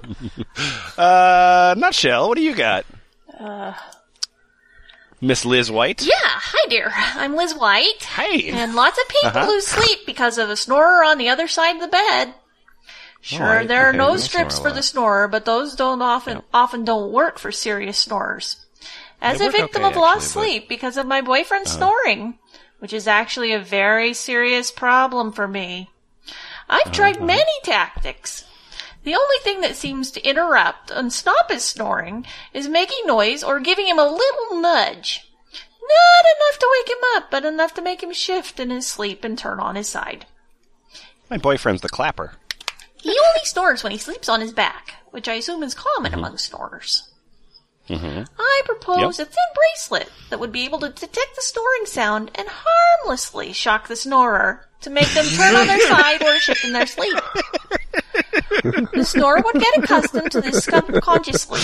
Uh, nutshell, what do you got? Uh, Miss Liz White? Yeah, hi dear. I'm Liz White. Hey. And lots of people Uh-huh. lose sleep because of a snorer on the other side of the bed. Sure, Alright, there are okay, nose I strips for the snorer, but those don't often often don't work for serious snorers. As They a victim okay, of lost actually, but- sleep because of my boyfriend snoring, which is actually a very serious problem for me. I've oh, tried many tactics. The only thing that seems to interrupt and stop his snoring is making noise or giving him a little nudge. Not enough to wake him up, but enough to make him shift in his sleep and turn on his side. My boyfriend's the clapper. He only snores when he sleeps on his back, which I assume is common mm-hmm. among snorers. Mm-hmm. I propose a thin bracelet that would be able to detect the snoring sound and harmlessly shock the snorer to make them turn on their side or shift in their sleep. The snorer would get accustomed to this subconsciously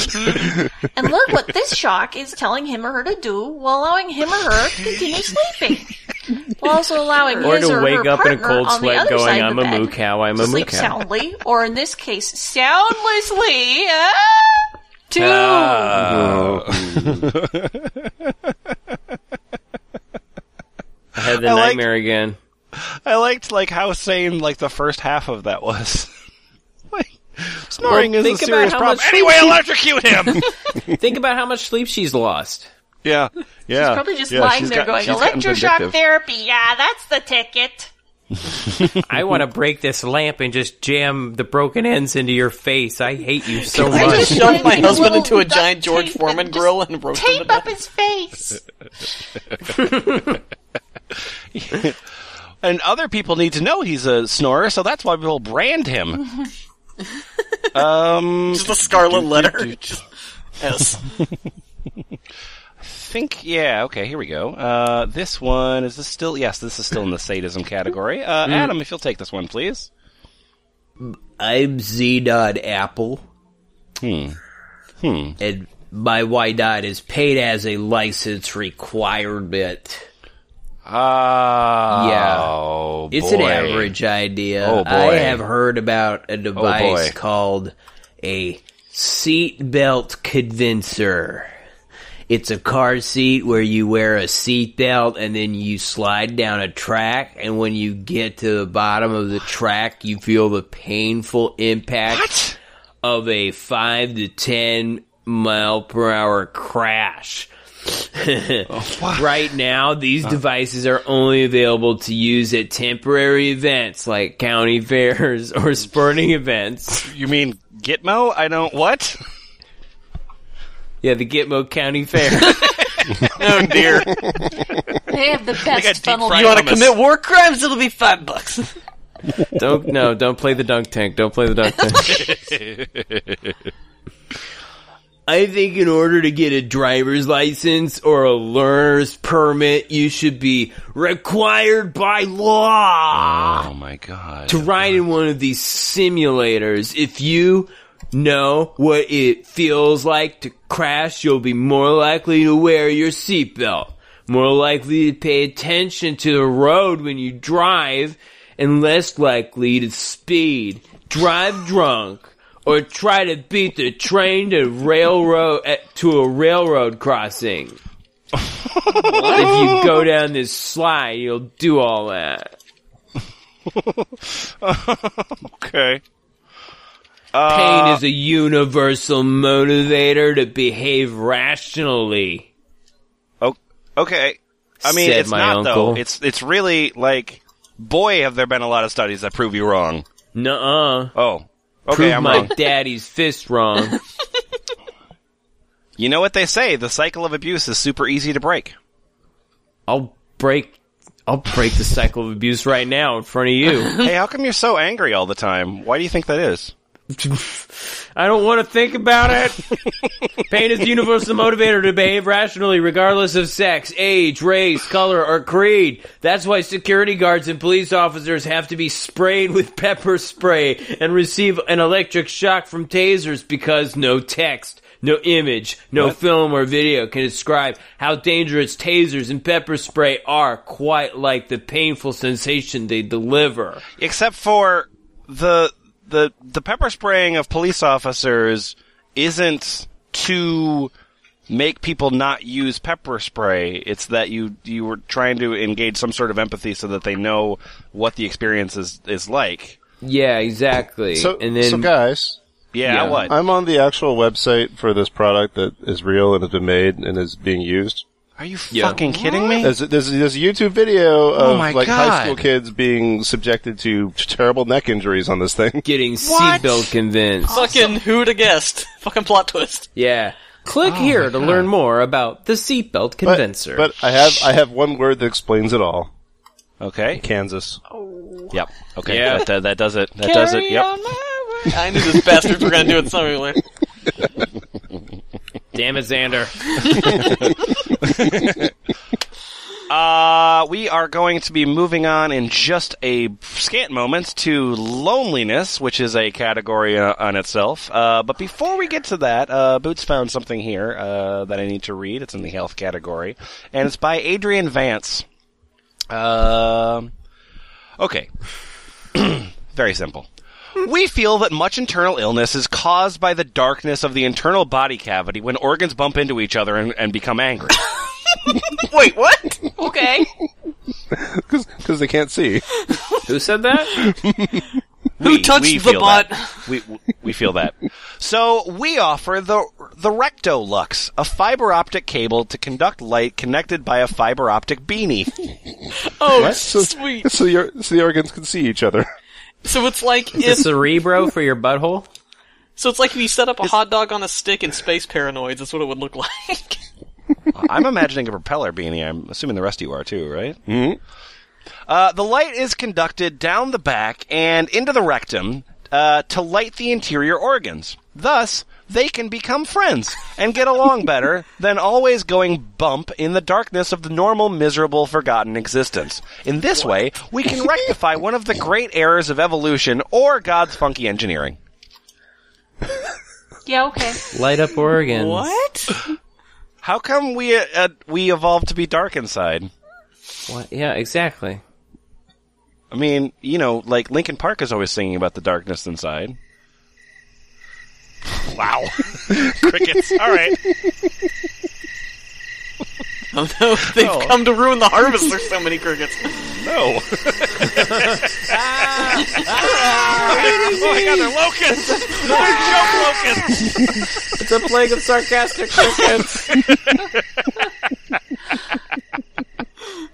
and learn what this shock is telling him or her to do while allowing him or her to continue sleeping. While also allowing Or his to or wake her up in a partner cold on the sweat other going, side of I'm the a bed moo cow, I'm a to moo sleep cow. soundly, or in this case, soundlessly. Uh, Ah, two. I had the I liked- nightmare again. I liked like how sane like the first half of that was. like snoring Well, is think a about serious problem. Anyway, she- electrocute him. Think about how much sleep she's lost. yeah, yeah. She's probably just yeah, lying there got- going, electroshock therapy, yeah, that's the ticket. I want to break this lamp and just jam the broken ends into your face. I hate you so much. I much. just shoved my husband into a giant George tape Foreman grill and roasted him to Tape up his face. And other people need to know he's a snorer, so that's why we'll brand him. um, Just a scarlet letter. Just S. think yeah. Okay, here we go. Uh, this one is this still? Yes, this is still in the sadism category. Uh, Adam, if you'll take this one, please. I'm Z Dot Apple. Hmm. Hmm. And my Y Dot is paid as a license requirement. Ah, Yeah. oh, It's an average idea. Oh, boy. I have heard about a device boy. called a seatbelt convincer. It's a car seat where you wear a seatbelt and then you slide down a track, and when you get to the bottom of the track, you feel the painful impact What? of a 5 to 10 mile per hour crash. Oh, right now, these devices are only available to use at temporary events like county fairs or sporting events. You mean Gitmo? I don't. What? Yeah, the Gitmo County Fair. Oh dear. They have the best deep funnel. You want to commit war crimes? It'll be five bucks. don't no, don't play the dunk tank. Don't play the dunk tank. I think in order to get a driver's license or a learner's permit, you should be required by law. Oh my god. to ride in one of these simulators. If you know what it feels like to crash, you'll be more likely to wear your seatbelt. more likely to pay attention to the road when you drive, and less likely to speed, drive drunk, or try to beat the train to railroad eh, to a railroad crossing. if you go down this slide, you'll do all that. Okay. Pain uh, is a universal motivator to behave rationally. Oh, okay. I mean, it's not uncle. though. It's it's really like, boy, have there been a lot of studies that prove you wrong. Nuh-uh. Oh, okay, Prove I'm my wrong. daddy's fist wrong. You know what they say? The cycle of abuse is super easy to break. I'll break. I'll break the cycle of abuse right now in front of you. hey, how come you're so angry all the time? Why do you think that is? I don't want to think about it. Pain is the universal motivator to behave rationally regardless of sex, age, race, color, or creed. That's why security guards and police officers have to be sprayed with pepper spray and receive an electric shock from tasers because no text, no image, no film or video can describe how dangerous tasers and pepper spray are quite like the painful sensation they deliver. Except for the the the pepper spraying of police officers isn't to make people not use pepper spray. It's that you you were trying to engage some sort of empathy so that they know what the experience is is like. Yeah, exactly. So, and then so guys, Yeah, Yeah. what? I'm on the actual website for this product that is real and has been made and is being used. Are you Yeah. fucking kidding me? There's, there's, there's a YouTube video oh of Oh my like high school kids being subjected to terrible neck injuries on this thing. getting What? seatbelt convinced. Fucking who'd have guessed? Fucking plot twist. Yeah. Click Oh here to learn more about the seatbelt But, convincer. but I have I have one word that explains it all. Okay. Kansas. Oh. Yep. Okay. Yeah. That, that, that does it. That does it. Yep. I knew this bastards were gonna do it somewhere. Damn it, Xander. Uh, we are going to be moving on in just a scant moment to loneliness, which is a category uh, on itself. Uh, but before we get to that, uh, Boots found something here uh, that I need to read. It's in the health category, and it's by Adrian Vance. Um, okay, very simple. We feel that much internal illness is caused by the darkness of the internal body cavity when organs bump into each other and, and become angry. Wait, what? Okay. Because they can't see. Who said that? We- touched the butt? that. We we feel that. So we offer the the Rectolux, a fiber optic cable to conduct light connected by a fiber optic beanie. Oh, So, sweet. So, your, so the organs can see each other. So it's like The if cerebro for your butthole? so it's like if you set up a hot dog on a stick in Space Paranoids. That's what it would look like. I'm imagining a propeller beanie. I'm assuming the rest of you are too, right? Mm-hmm. Uh, the light is conducted down the back and into the rectum uh, to light the interior organs. Thus, they can become friends and get along better than always going bump in the darkness of the normal, miserable, forgotten existence. In this way, we can rectify one of the great errors of evolution or God's funky engineering. Yeah, okay. Light up Oregon. what? How come we uh, we evolved to be dark inside? What? Yeah, exactly. I mean, you know, like Linkin Park is always singing about the darkness inside. Wow. Crickets. All right. Oh no, they've come to ruin the harvest. There's so many crickets. No. oh my god, they're locusts! They're joke locusts! It's a plague of sarcastic crickets.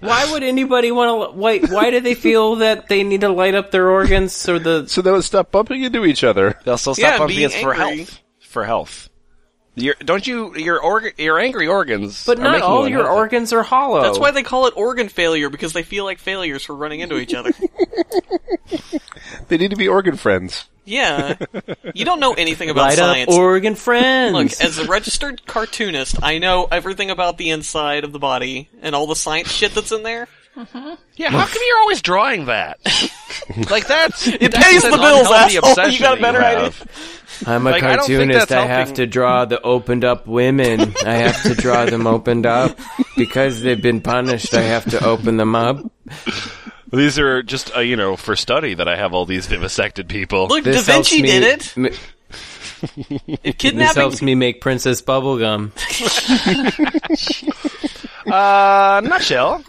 why would anybody want to? Wait, why do they feel that they need to light up their organs so the? So they would stop bumping into each other. They'll still Yeah, stop bumping being us for health. For health. Your, don't you, your org, your angry organs. But are not all you your unhealthy. organs are hollow. That's why they call it organ failure because they feel like failures for running into each other. They need to be organ friends. Yeah, you don't know anything about light science. up organ friends. Look, as a registered cartoonist, I know everything about the inside of the body and all the science shit that's in there. Mm-hmm. Yeah, how come you're always drawing that? like that's It that's pays the bills, unhealthy asshole. You got a better idea? I'm a Like, I don't think cartoonist. that's I have to draw the opened up women. I have to draw them opened up because they've been punished. I have to open them up. These are just, uh, you know, for study that I have all these vivisected people. Look, This Da helps Vinci me- did it. m- If This kidnapping helps me make Princess Bubblegum. Uh, nutshell.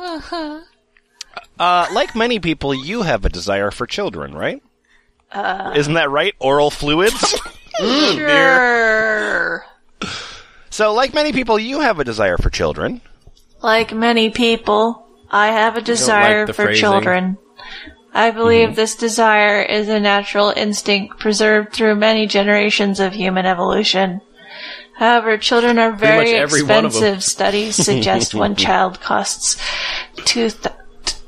Uh, like many people, you have a desire for children, right? Isn't that right? Oral fluids? Sure. so, like many people, you have a desire for children. Like many people, I have a desire the for phrasing. children. I believe Mm-hmm. this desire is a natural instinct preserved through many generations of human evolution. However, children are very much every one of them. expensive. Studies suggest one child costs two th-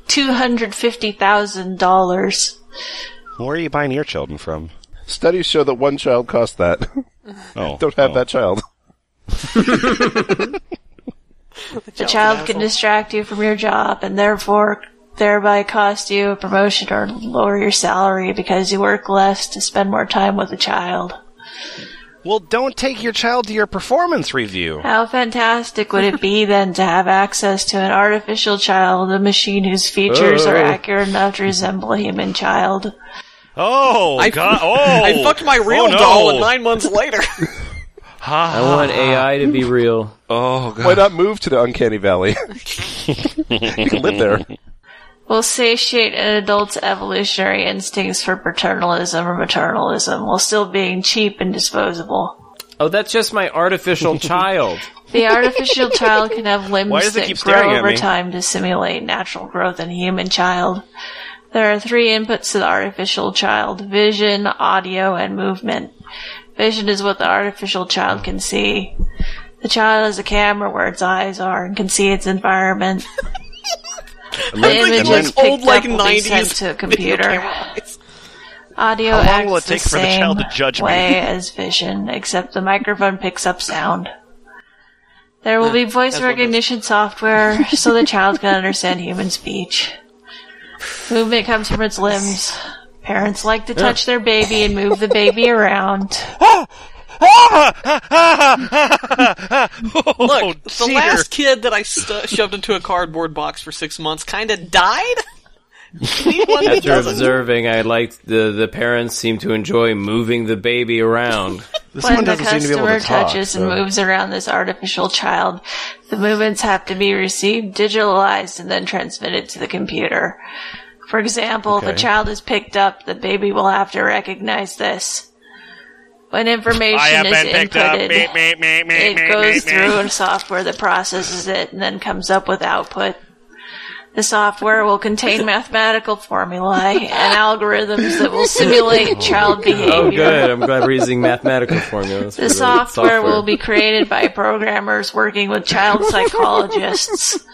two hundred fifty thousand dollars. Where are you buying your children from? Studies show that one child costs that. Oh, Don't have oh. that child. The child can distract you from your job and therefore thereby cost you a promotion or lower your salary because you work less to spend more time with the child. Well, don't take your child to your performance review. How fantastic would it be then to have access to an artificial child, a machine whose features are Oh. accurate enough to resemble a human child? Oh, I, God. Oh, I fucked my real Oh, no. doll, and nine months later, I want AI to be real. Oh, God. Why not move to the uncanny valley? you can live there. Will satiate an adult's evolutionary instincts for paternalism or maternalism while still being cheap and disposable. Oh, that's just my artificial child. The artificial child can have limbs Why that grow over time to simulate natural growth in a human child. There are three inputs to the artificial child vision, audio, and movement. Vision is what the artificial child can see. The child has a camera where its eyes are and can see its environment. the like images those picked old, like, up will be sent to a computer. Audio How long acts will it take the for the same child to judge me? way as vision, except the microphone picks up sound. There will be voice recognition software so the child can understand human speech. Movement comes from its limbs. Parents like to touch their baby and move the baby around. Ah! Look, oh, the dear. last kid that I stu- shoved into a cardboard box for six months kind of died. Need one that After observing, I liked the the parents seem to enjoy moving the baby around. This when one the doesn't seem to be able customer to talk. touches so- and moves around this artificial child, the movements have to be received, digitalized, and then transmitted to the computer. For example, if a child is picked up, the baby will have to recognize this. When information is been picked up. inputted, Meep, meep, meep, meep, it meep, goes meep, through meep. a software that processes it and then comes up with output. The software will contain mathematical formulae and algorithms that will simulate oh, child oh, behavior. Oh, good. I'm glad we're using mathematical formulas. for The software, will be created by programmers working with child psychologists.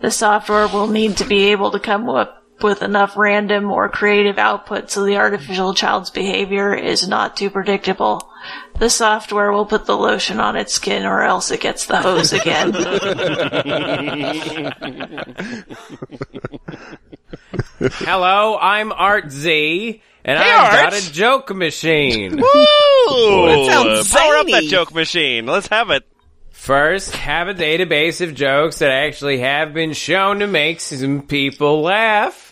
The software will need to be able to come up with enough random or creative output so the artificial child's behavior is not too predictable. The software will put the lotion on its skin or else it gets the hose again. Hello, I'm Art Z, and Hey, I've Art. got a joke machine. Woo! that sounds uh, Power up that joke machine. Let's have it. First, have a database of jokes that actually have been shown to make some people laugh.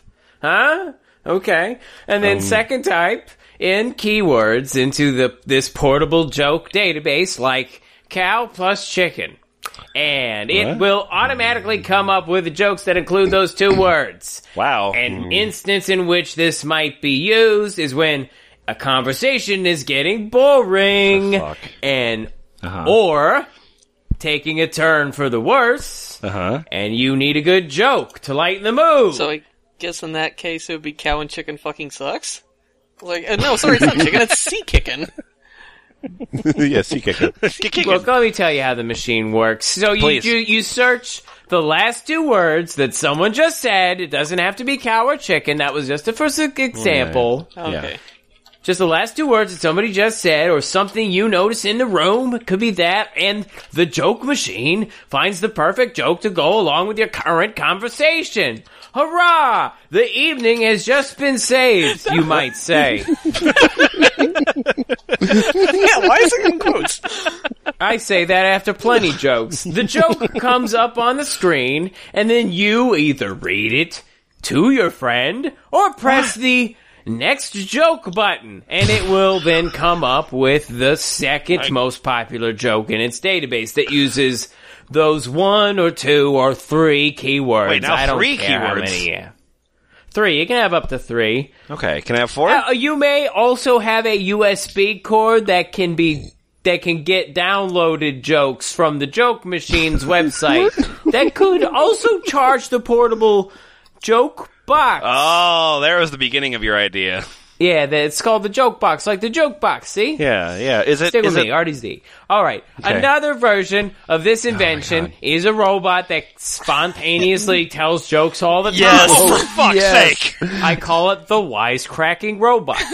Huh? Okay. And then um, second type in keywords into the this portable joke database like cow plus chicken. And it What? will automatically come up with jokes that include those two words. Wow. An hmm. instance in which this might be used is when a conversation is getting boring fuck. and uh-huh. or taking a turn for the worse Uh huh. and you need a good joke to lighten the mood. So I guess in that case it would be cow and chicken fucking sucks. Like, uh, no, sorry, it's not chicken. It's sea kicking. yes, he kick it. Look, let me tell you how the machine works. So you, Please. you you search the last two words that someone just said. It doesn't have to be cow or chicken. That was just a first example. Okay. Just the last two words that somebody just said, or something you notice in the room. It could be that, and the joke machine finds the perfect joke to go along with your current conversation. Hurrah! The evening has just been saved, you might say. yeah, why is it in quotes? I say that after plenty jokes. The joke comes up on the screen, and then you either read it to your friend or press the next joke button, and it will then come up with the second most popular joke in its database that uses those one or two or three keywords. Wait, now I don't three care how keywords. many. Three. You can have up to three. Okay, can I have four? Uh, you may also have a USB cord that can be that can get downloaded jokes from the Joke Machine's website. that could also charge the portable joke box. oh, there was the beginning of your idea. Yeah, that it's called the joke box, like the joke box. See? Yeah, yeah. Is it? Stick is with me, it- RDZ. All right. Okay. Another version of this oh invention is a robot that spontaneously tells jokes all the time. Yes. Oh, for fuck's Yes. sake! I call it the wisecracking robot.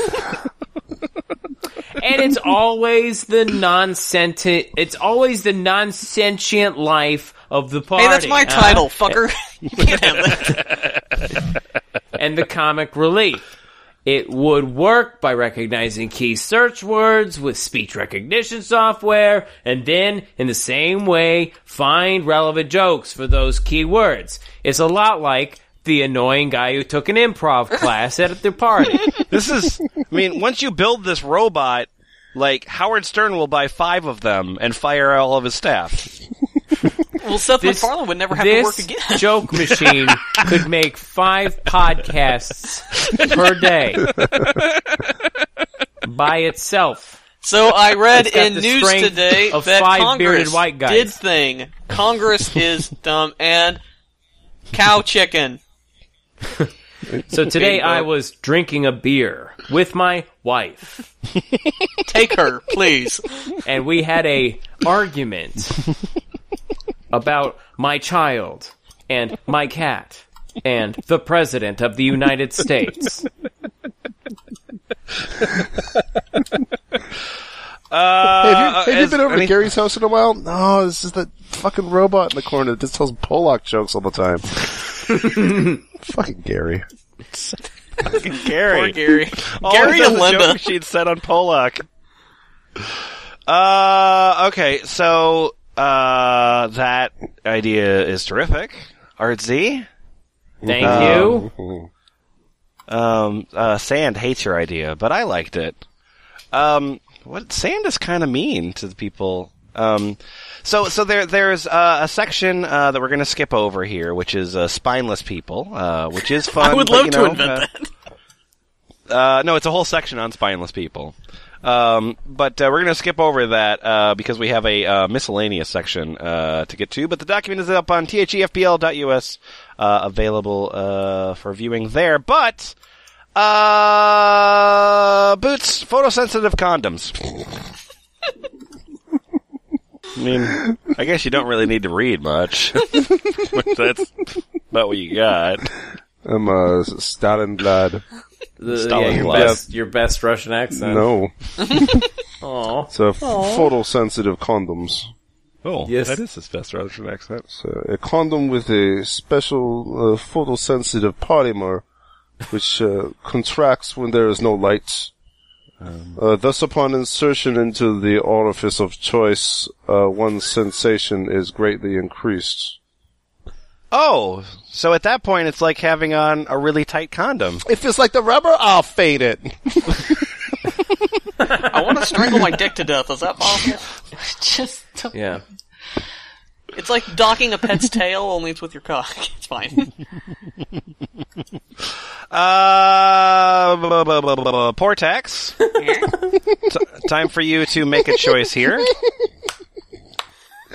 and it's always the non-sentient, it's always the non-sentient life of the party. Hey, that's my huh? title, fucker. You can't have that. and the comic relief. It would work by recognizing key search words with speech recognition software, and then, in the same way, find relevant jokes for those key words. It's a lot like the annoying guy who took an improv class at the party. This is. I mean, once you build this robot, like Howard Stern will buy five of them and fire all of his staff. Well, Seth This- MacFarlane would never have to work this again. joke machine could make five podcasts per day by itself. So I read in news today of that five Congress white guys. did thing. Congress is dumb and cow chicken. So today I was drinking a beer with my wife, Take her, please. and we had a argument about my child and my cat and the president of the United States. Uh, have you, have you been over any- to Gary's house in a while? No, this is the fucking robot in the corner that just tells Pollock jokes all the time. fucking Gary. Gary. Poor Gary. All Gary and Linda. joke she'd said on Polak. Uh, okay, so uh, that idea is terrific. Art Z. Thank Um, you. Um, uh, Sand hates your idea, but I liked it. Um, what Sand is kind of mean to the people. Um, so so there there's uh, a section uh, that we're going to skip over here, which is uh, spineless people, uh, which is fun. I would love to know, invent uh, that. Uh, no, it's a whole section on spineless people. Um, but uh, we're going to skip over that uh, because we have a uh, miscellaneous section uh, to get to. But the document is up on thefpl.us, uh, available uh, for viewing there. But uh, boots, photosensitive condoms. I mean, I guess you don't really need to read much. That's about what you got. I'm uh, Stalingrad. The- yeah, your Glad. best, your best Russian accent. No, Aw. it's a photosensitive condoms. Oh, Yes. that is his best Russian accent. So a condom with a special uh, photosensitive polymer, which uh, contracts when there is no light. Uh, thus, upon insertion into the orifice of choice, uh, one's sensation is greatly increased. Oh, so at that point, it's like having on a really tight condom. If it's like the rubber. I'll fade it. I want to strangle my dick to death. Is that possible? Just don't- Yeah. It's like docking a pet's tail, only it's with your cock. It's fine. Uh, blah, blah, blah, blah, blah. Portaxx. T- time for you to make a choice here.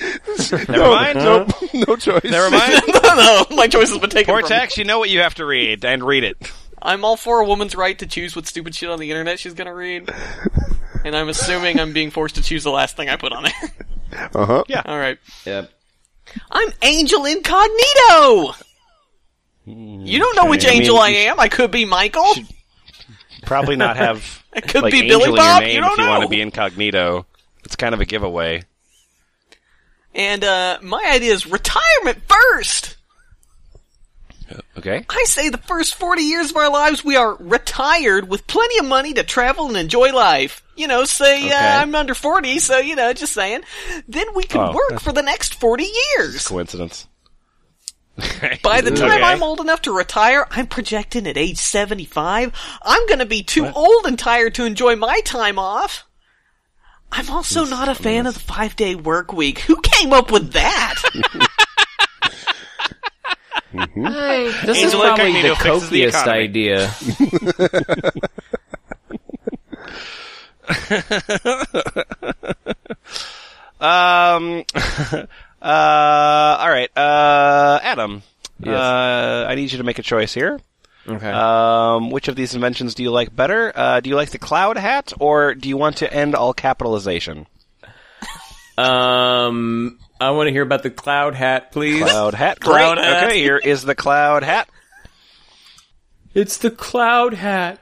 Never mind. Nope, no choice. Never mind. no, my choice has been taken from me. Portaxx, you know what you have to read, and read it. I'm all for a woman's right to choose what stupid shit on the internet she's gonna read. And I'm assuming I'm being forced to choose the last thing I put on there. Uh huh. Yeah. Alright. Yep. I'm Angel Incognito! You don't know which I mean, angel I am. I could be Michael. Probably not have It could like be angel Billy Bob. You don't if you want to be incognito. It's kind of a giveaway. And uh, my idea is retirement first. Okay. I say the first 40 years of our lives we are retired with plenty of money to travel and enjoy life. You know, say Okay. uh, I'm under 40, so you know, just saying. Then we can Oh. work for the next 40 years. Coincidence. By the time Okay. I'm old enough to retire, I'm projecting at age 75, I'm gonna be too old and tired to enjoy my time off. I'm also not a fan of the five day work week. Who came up with that? Hey, This is probably the Cognito the cokiest economy. idea. Um. uh. All right. Uh. Adam. Yes. Uh. I need you to make a choice here. Okay. Um. Which of these inventions do you like better? Uh. Do you like the cloud hat, or do you want to end all capitalization? Um, I want to hear about the cloud hat, please. Cloud hat. Cloud Great. hat. Okay. Here is the cloud hat. It's the cloud hat.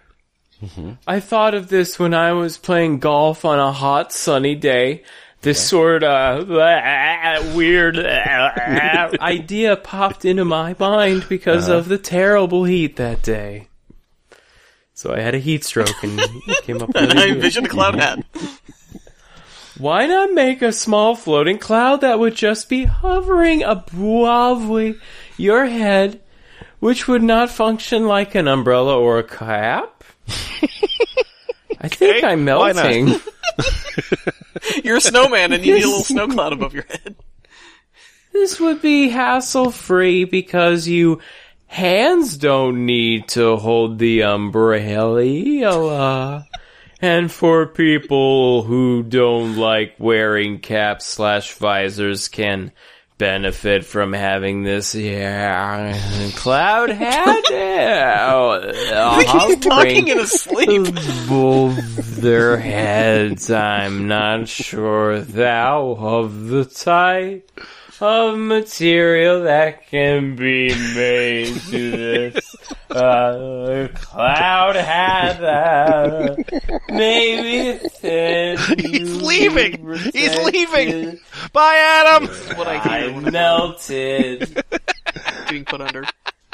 I thought of this when I was playing golf on a hot sunny day. This sort of weird idea popped into my mind because uh-huh. of the terrible heat that day. So I had a heat stroke and came up with I an idea. envision a cloud hat. Why not make a small floating cloud that would just be hovering above your head, which would not function like an umbrella or a cap? I think Okay, I'm melting. You're a snowman and you need a little snow cloud above your head. This would be hassle free because you hands don't need to hold the umbrella. And for people who don't like wearing caps slash visors can benefit from having this yeah, cloud hat oh, He's talking in his sleep. their heads. I'm not sure thou of the type of material that can be made to this uh, cloud hat. Uh, maybe thin. He's leaving. He's leaving. Bye, Adam. what I I hear when melted. I'm being put under.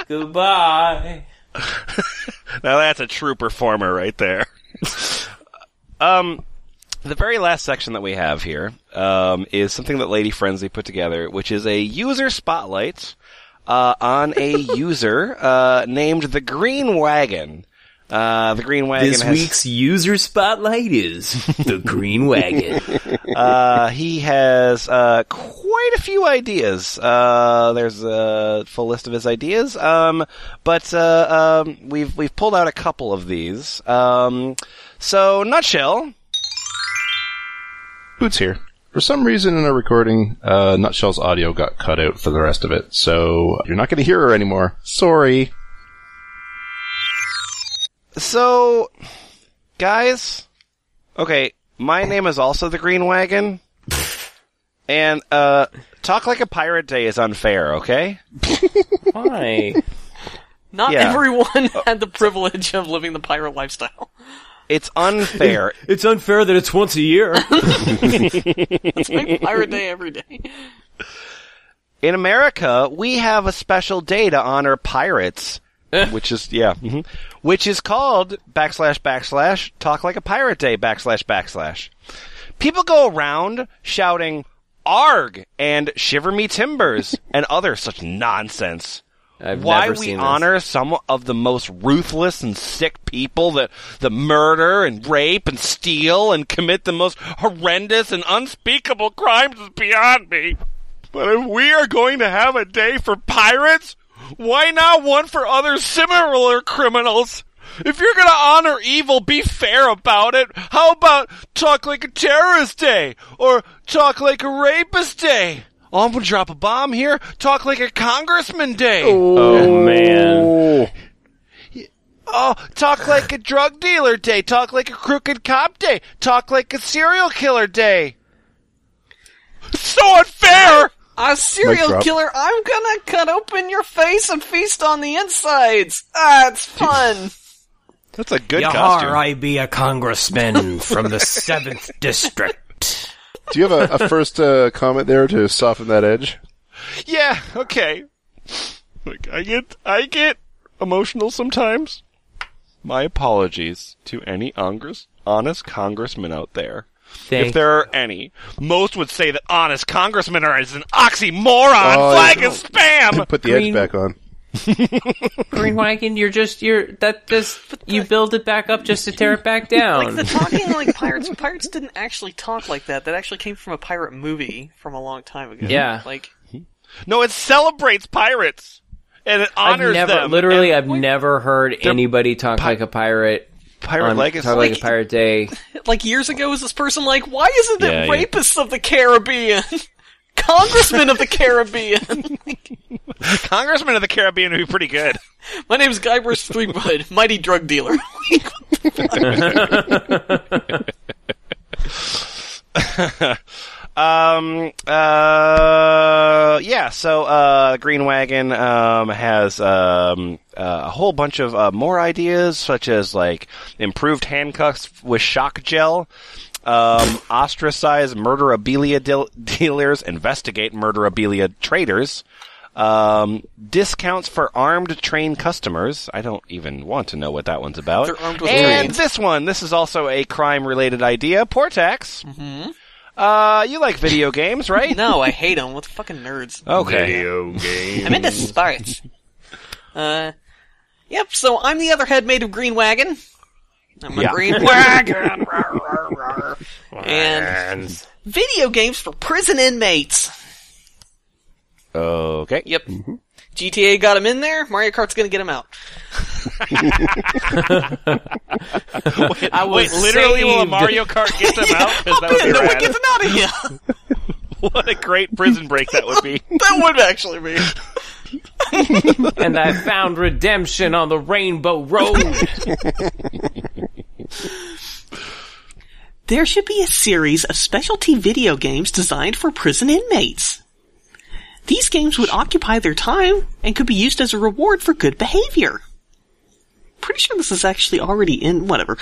Goodbye. Now that's a true performer right there. um, the very last section that we have here um, is something that Lady Frenzy put together, which is a user spotlight uh, on a user uh, named the Green Wagon. Uh, the Green Wagon This has, week's user spotlight is the Green Wagon. uh, he has uh, quite a few ideas. Uh, there's a full list of his ideas, um, but uh, um, we've we've pulled out a couple of these. Um, so, nutshell. Boots here. For some reason in our recording, uh, Nutshell's audio got cut out for the rest of it, so you're not going to hear her anymore. Sorry. So, guys, okay, my name is also the Green Wagon, and uh, talk like a pirate day is unfair. Okay. Why? Not Yeah. everyone had the privilege of living the pirate lifestyle. It's unfair. It's unfair that it's once a year. It's like pirate day every day. In America, we have a special day to honor pirates, which is yeah, mhm, which is called backslash backslash talk like a pirate day backslash backslash. People go around shouting "arg" and "shiver me timbers" and other such nonsense. I've Why we this. honor some of the most ruthless and sick people that that murder and rape and steal and commit the most horrendous and unspeakable crimes is beyond me. But if we are going to have a day for pirates, why not one for other similar criminals? If you're gonna honor evil, be fair about it. How about talk like a terrorist day? Or talk like a rapist day? Oh, I'm gonna drop a bomb here. Talk like a congressman day. Oh, oh man. Oh, talk like a drug dealer day. Talk like a crooked cop day. Talk like a serial killer day. So unfair! A serial killer, I'm gonna cut open your face and feast on the insides. That's fun. That's a good Yahar, costume. I be a congressman from the seventh district. Do you have a, a first uh, comment there to soften that edge? Yeah, okay. Like I get I get emotional sometimes. My apologies to any Congress honest congressmen out there. Thank if there are any, most would say that honest congressmen are as an oxymoron. Oh, Flag yeah. is spam. Put the Green- edge back on. Green Wagon, you're just you're that just you build it back up just to tear it back down. Like the talking like pirates. Pirates didn't actually talk like that. That actually came from a pirate movie from a long time ago. Yeah. Like No, it celebrates pirates and it I've honors never, them. literally, And I've never heard anybody talk like a pirate. pirate on legacy. Talk like a pirate day. like years ago, was this person like, why isn't it Yeah, yeah. rapists of the Caribbean? Congressmen of the Caribbean. Congressman of the Caribbean would be pretty good. My name's Guybrush Threepwood, mighty drug dealer. Um. Uh. Yeah. So, uh, Green Wagon um has um uh, a whole bunch of uh, more ideas, such as like improved handcuffs with shock gel. Um, ostracize murderabilia deal- dealers, investigate murderabilia traders. Um, discounts for armed train customers. I don't even want to know what that one's about. They're armed with and trains. this one, this is also a crime-related idea. Portaxx. Mm-hmm. Uh, you like video games, right? no, I hate them. What the fucking nerds? Okay. I'm into sports. Uh, yep. So I'm the other head made of green wagon. I'm a Yeah. green wagon. And video games for prison inmates. Okay. Yep. Mm-hmm. GTA got him in there. Mario Kart's gonna get him out. I Wait, literally, will a. Mario Kart get them out? 'Cause that would be no one rad. gets him out of here. What a great prison break that would be. that would actually be. and I found redemption on the Rainbow Road. There should be a series of specialty video games designed for prison inmates. These games would occupy their time and could be used as a reward for good behavior. Pretty sure this is actually already in, whatever.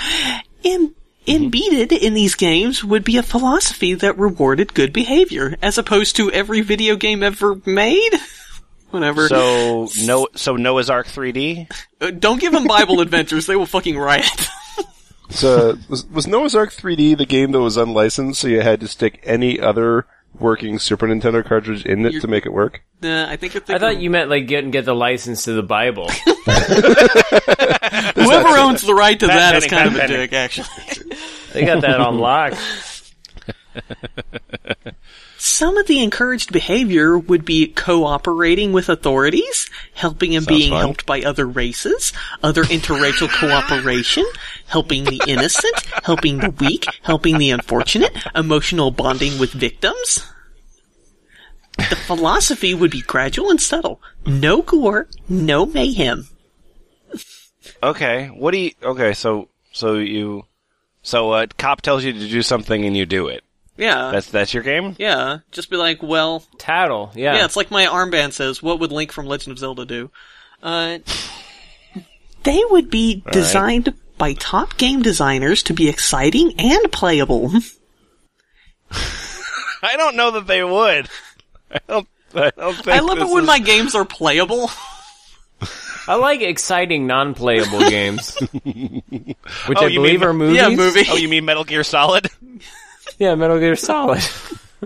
In, embedded in these games would be a philosophy that rewarded good behavior, as opposed to every video game ever made? Whatever. So no, so Noah's Ark 3D. Uh, don't give them Bible adventures; they will fucking riot. So was, was Noah's Ark 3D the game that was unlicensed, so you had to stick any other working Super Nintendo cartridge in it to make it work? uh, I think you're I thought you meant like get and get the license to the Bible. whoever owns the right to that Pat is Penny, kind of a dick, actually. They got that on lock. Some of the encouraged behavior would be cooperating with authorities, helping and being fun. helped by other races, other interracial cooperation, helping the innocent, helping the weak, helping the unfortunate, emotional bonding with victims. The philosophy would be gradual and subtle. No gore, no mayhem. Okay. What do you? Okay. So so you, so a cop tells you to do something and you do it. Yeah, That's that's your game. yeah. Just be like, well, Tattle, yeah. yeah. It's like my armband says. What would Link from Legend of Zelda do? Uh, They would be designed by top game designers to be exciting and playable. I don't know that they would. I don't. I don't think. I love it this when is- my games are playable. I like exciting non-playable games, which Oh, I you believe mean- are movies. Yeah, movie. Oh, you mean Metal Gear Solid? Yeah, Metal Gear Solid.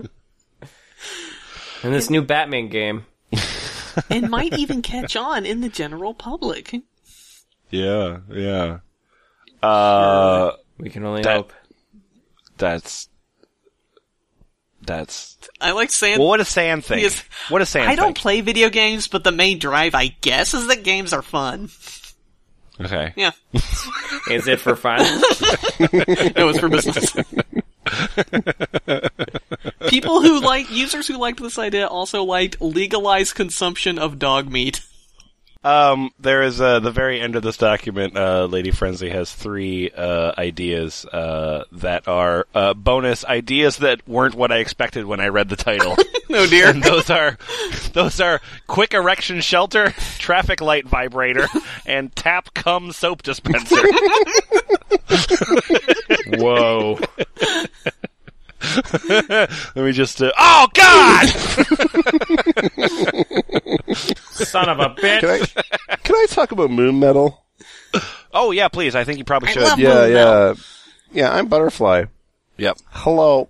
and this new Batman game. and might even catch on in the general public. Yeah. Yeah. Uh, We can only That- hope. that's. That's. I like saying. Well, what does Sam think? Yes. What does Sam I don't think? play video games, but the main drive, I guess, is that games are fun. Okay. Yeah, Is it for fun? it was for business. People who like users who liked this idea also liked legalized consumption of dog meat. Um, there is uh, the very end of this document. Uh, Lady Frenzy has three uh, ideas uh, that are uh, bonus ideas that weren't what I expected when I read the title. Oh dear. and those are those are quick erection shelter, traffic light vibrator, and tap cum soap dispenser. Whoa. Let me just. Uh, oh God! Son of a bitch. Can I can I talk about moon metal? Oh yeah, please. I think you probably should. love- Yeah, Moon yeah. yeah, I'm Butterfly. Yep. Hello.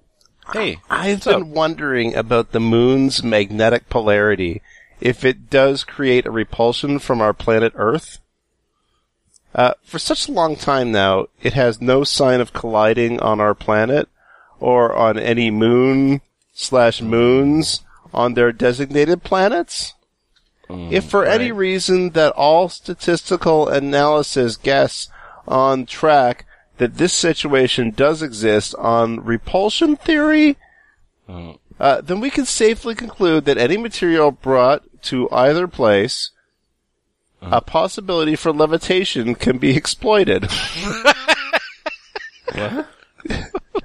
Hey. I've what's up? been wondering about the moon's magnetic polarity. If it does create a repulsion from our planet Earth? Uh, for such a long time now, it has no sign of colliding on our planet or on any moon slash moons on their designated planets. Hmm, if for any reason that all statistical analysis guess on track that this situation does exist on repulsion theory, hmm. uh, then we can safely conclude that any material brought to either place, uh-huh. a possibility for levitation can be exploited.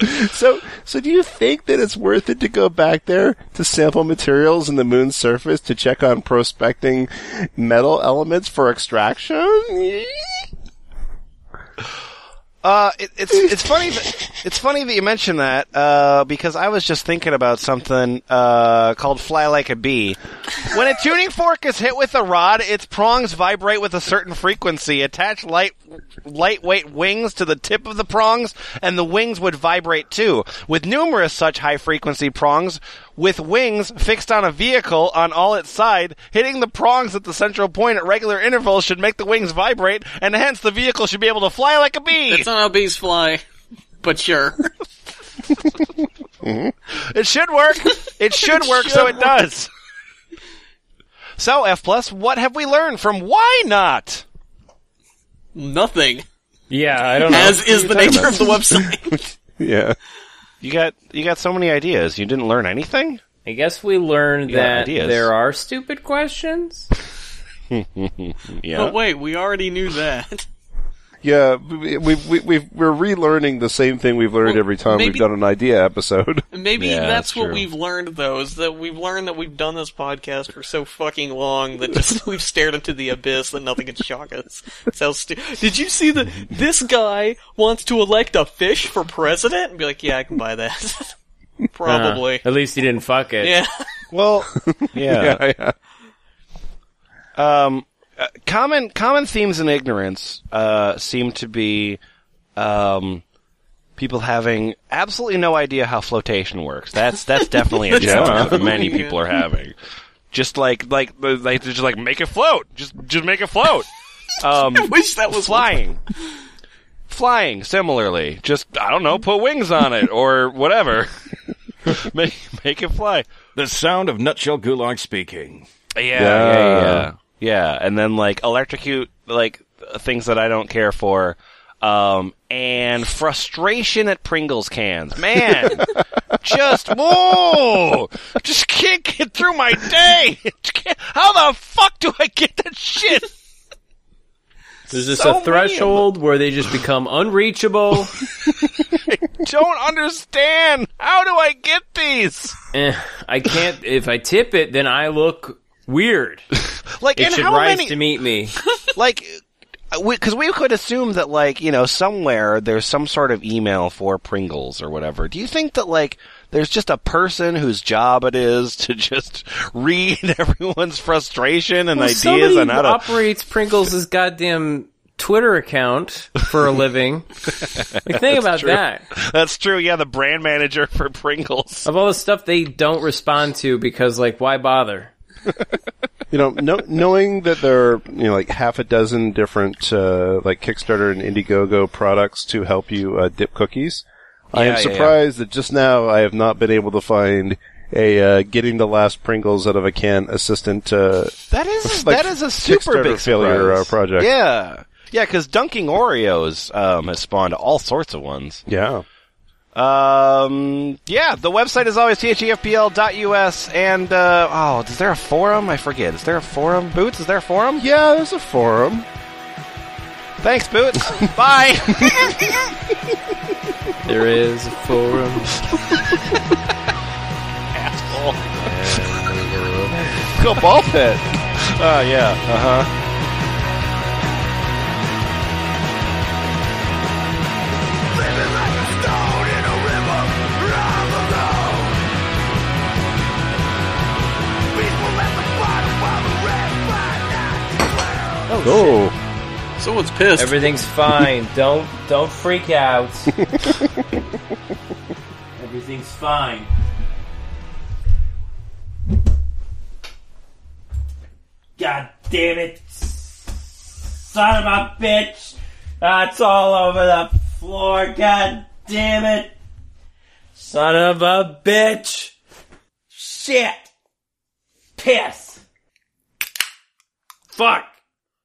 So, so do you think that it's worth it to go back there to sample materials in the moon's surface to check on prospecting metal elements for extraction? Uh, it, it's it's funny that it's funny that you mention that uh, because I was just thinking about something uh, called "Fly Like a Bee." When a tuning fork is hit with a rod, its prongs vibrate with a certain frequency. Attach light lightweight wings to the tip of the prongs, and the wings would vibrate too. With numerous such high frequency prongs, with wings fixed on a vehicle on all its side, hitting the prongs at the central point at regular intervals should make the wings vibrate, and hence the vehicle should be able to fly like a bee. That's not how bees fly. But sure. Mm-hmm. It should work. It should work, so it does. So F plus, what have we learned from why not? Nothing. Yeah, I don't know. As is the nature of the website. Yeah. You got you got so many ideas. You didn't learn anything. I guess we learned You that there are stupid questions. Yeah. But wait, we already knew that. Yeah, we, we, we, we've, we're relearning the same thing we've learned Well, every time we've done an idea episode. Maybe Yeah, that's, that's what we've learned, though, is that we've learned that we've done this podcast for so fucking long that just we've stared into the abyss that nothing can shock us. It's how stu- Did you see that this guy wants to elect a fish for president? And be like, yeah, I can buy that. Probably. Uh, at least he didn't fuck it. yeah. Well, yeah. yeah, yeah. Um, uh, common common themes in ignorance uh, seem to be um, people having absolutely no idea how flotation works. That's that's definitely a challenge that many people are having. Just like like like they're just like make it float. Just just make it float. Um, Wish that was flying. Flying, similarly. Just, I don't know, put wings on it, or whatever. make, make it fly. The sound of Nutshell Gulag speaking. Yeah, Yeah. yeah, yeah, yeah. And then, like, electrocute, like, things that I don't care for. Um, and frustration at Pringles cans. Man! just, whoa! Just can't get through my day! How the fuck do I get that shit? There's just So a threshold where they just become unreachable. I Don't understand! How do I get these? Eh, I can't. If I tip it, then I look weird. Like, It and should how rise many? to meet me. like because we, could assume that like you know somewhere there's some sort of email for Pringles or whatever. Do you think that like there's just a person whose job it is to just read everyone's frustration and Well, ideas somebody on how to operates Pringles' goddamn Twitter account for a living. like, think about true. that. That's true. Yeah, the brand manager for Pringles. Of all the stuff they don't respond to because, like, why bother? You know, no, knowing that there are, you know, like half a dozen different, uh, like Kickstarter and Indiegogo products to help you, uh, dip cookies, I am yeah, surprised that just now I have not been able to find a, uh, getting the last Pringles out of a can assistant, uh, That is Like that is a super big failure, uh, project. Yeah, yeah, because dunking Oreos um, has spawned all sorts of ones. yeah. Um, yeah, the website is always thefpl.us, and, uh, oh, is there a forum? I forget. Is there a forum? Boots, is there a forum? Yeah, there's a forum. Thanks, Boots. Bye. There is a forum. Asshole. Go ball pit. Oh, yeah. Uh huh. Oh. Someone's pissed. Everything's fine. don't don't freak out. Everything's fine. God damn it. Son of a bitch. That's all over the floor. God damn it. Son of a bitch. Shit. Piss. Fuck.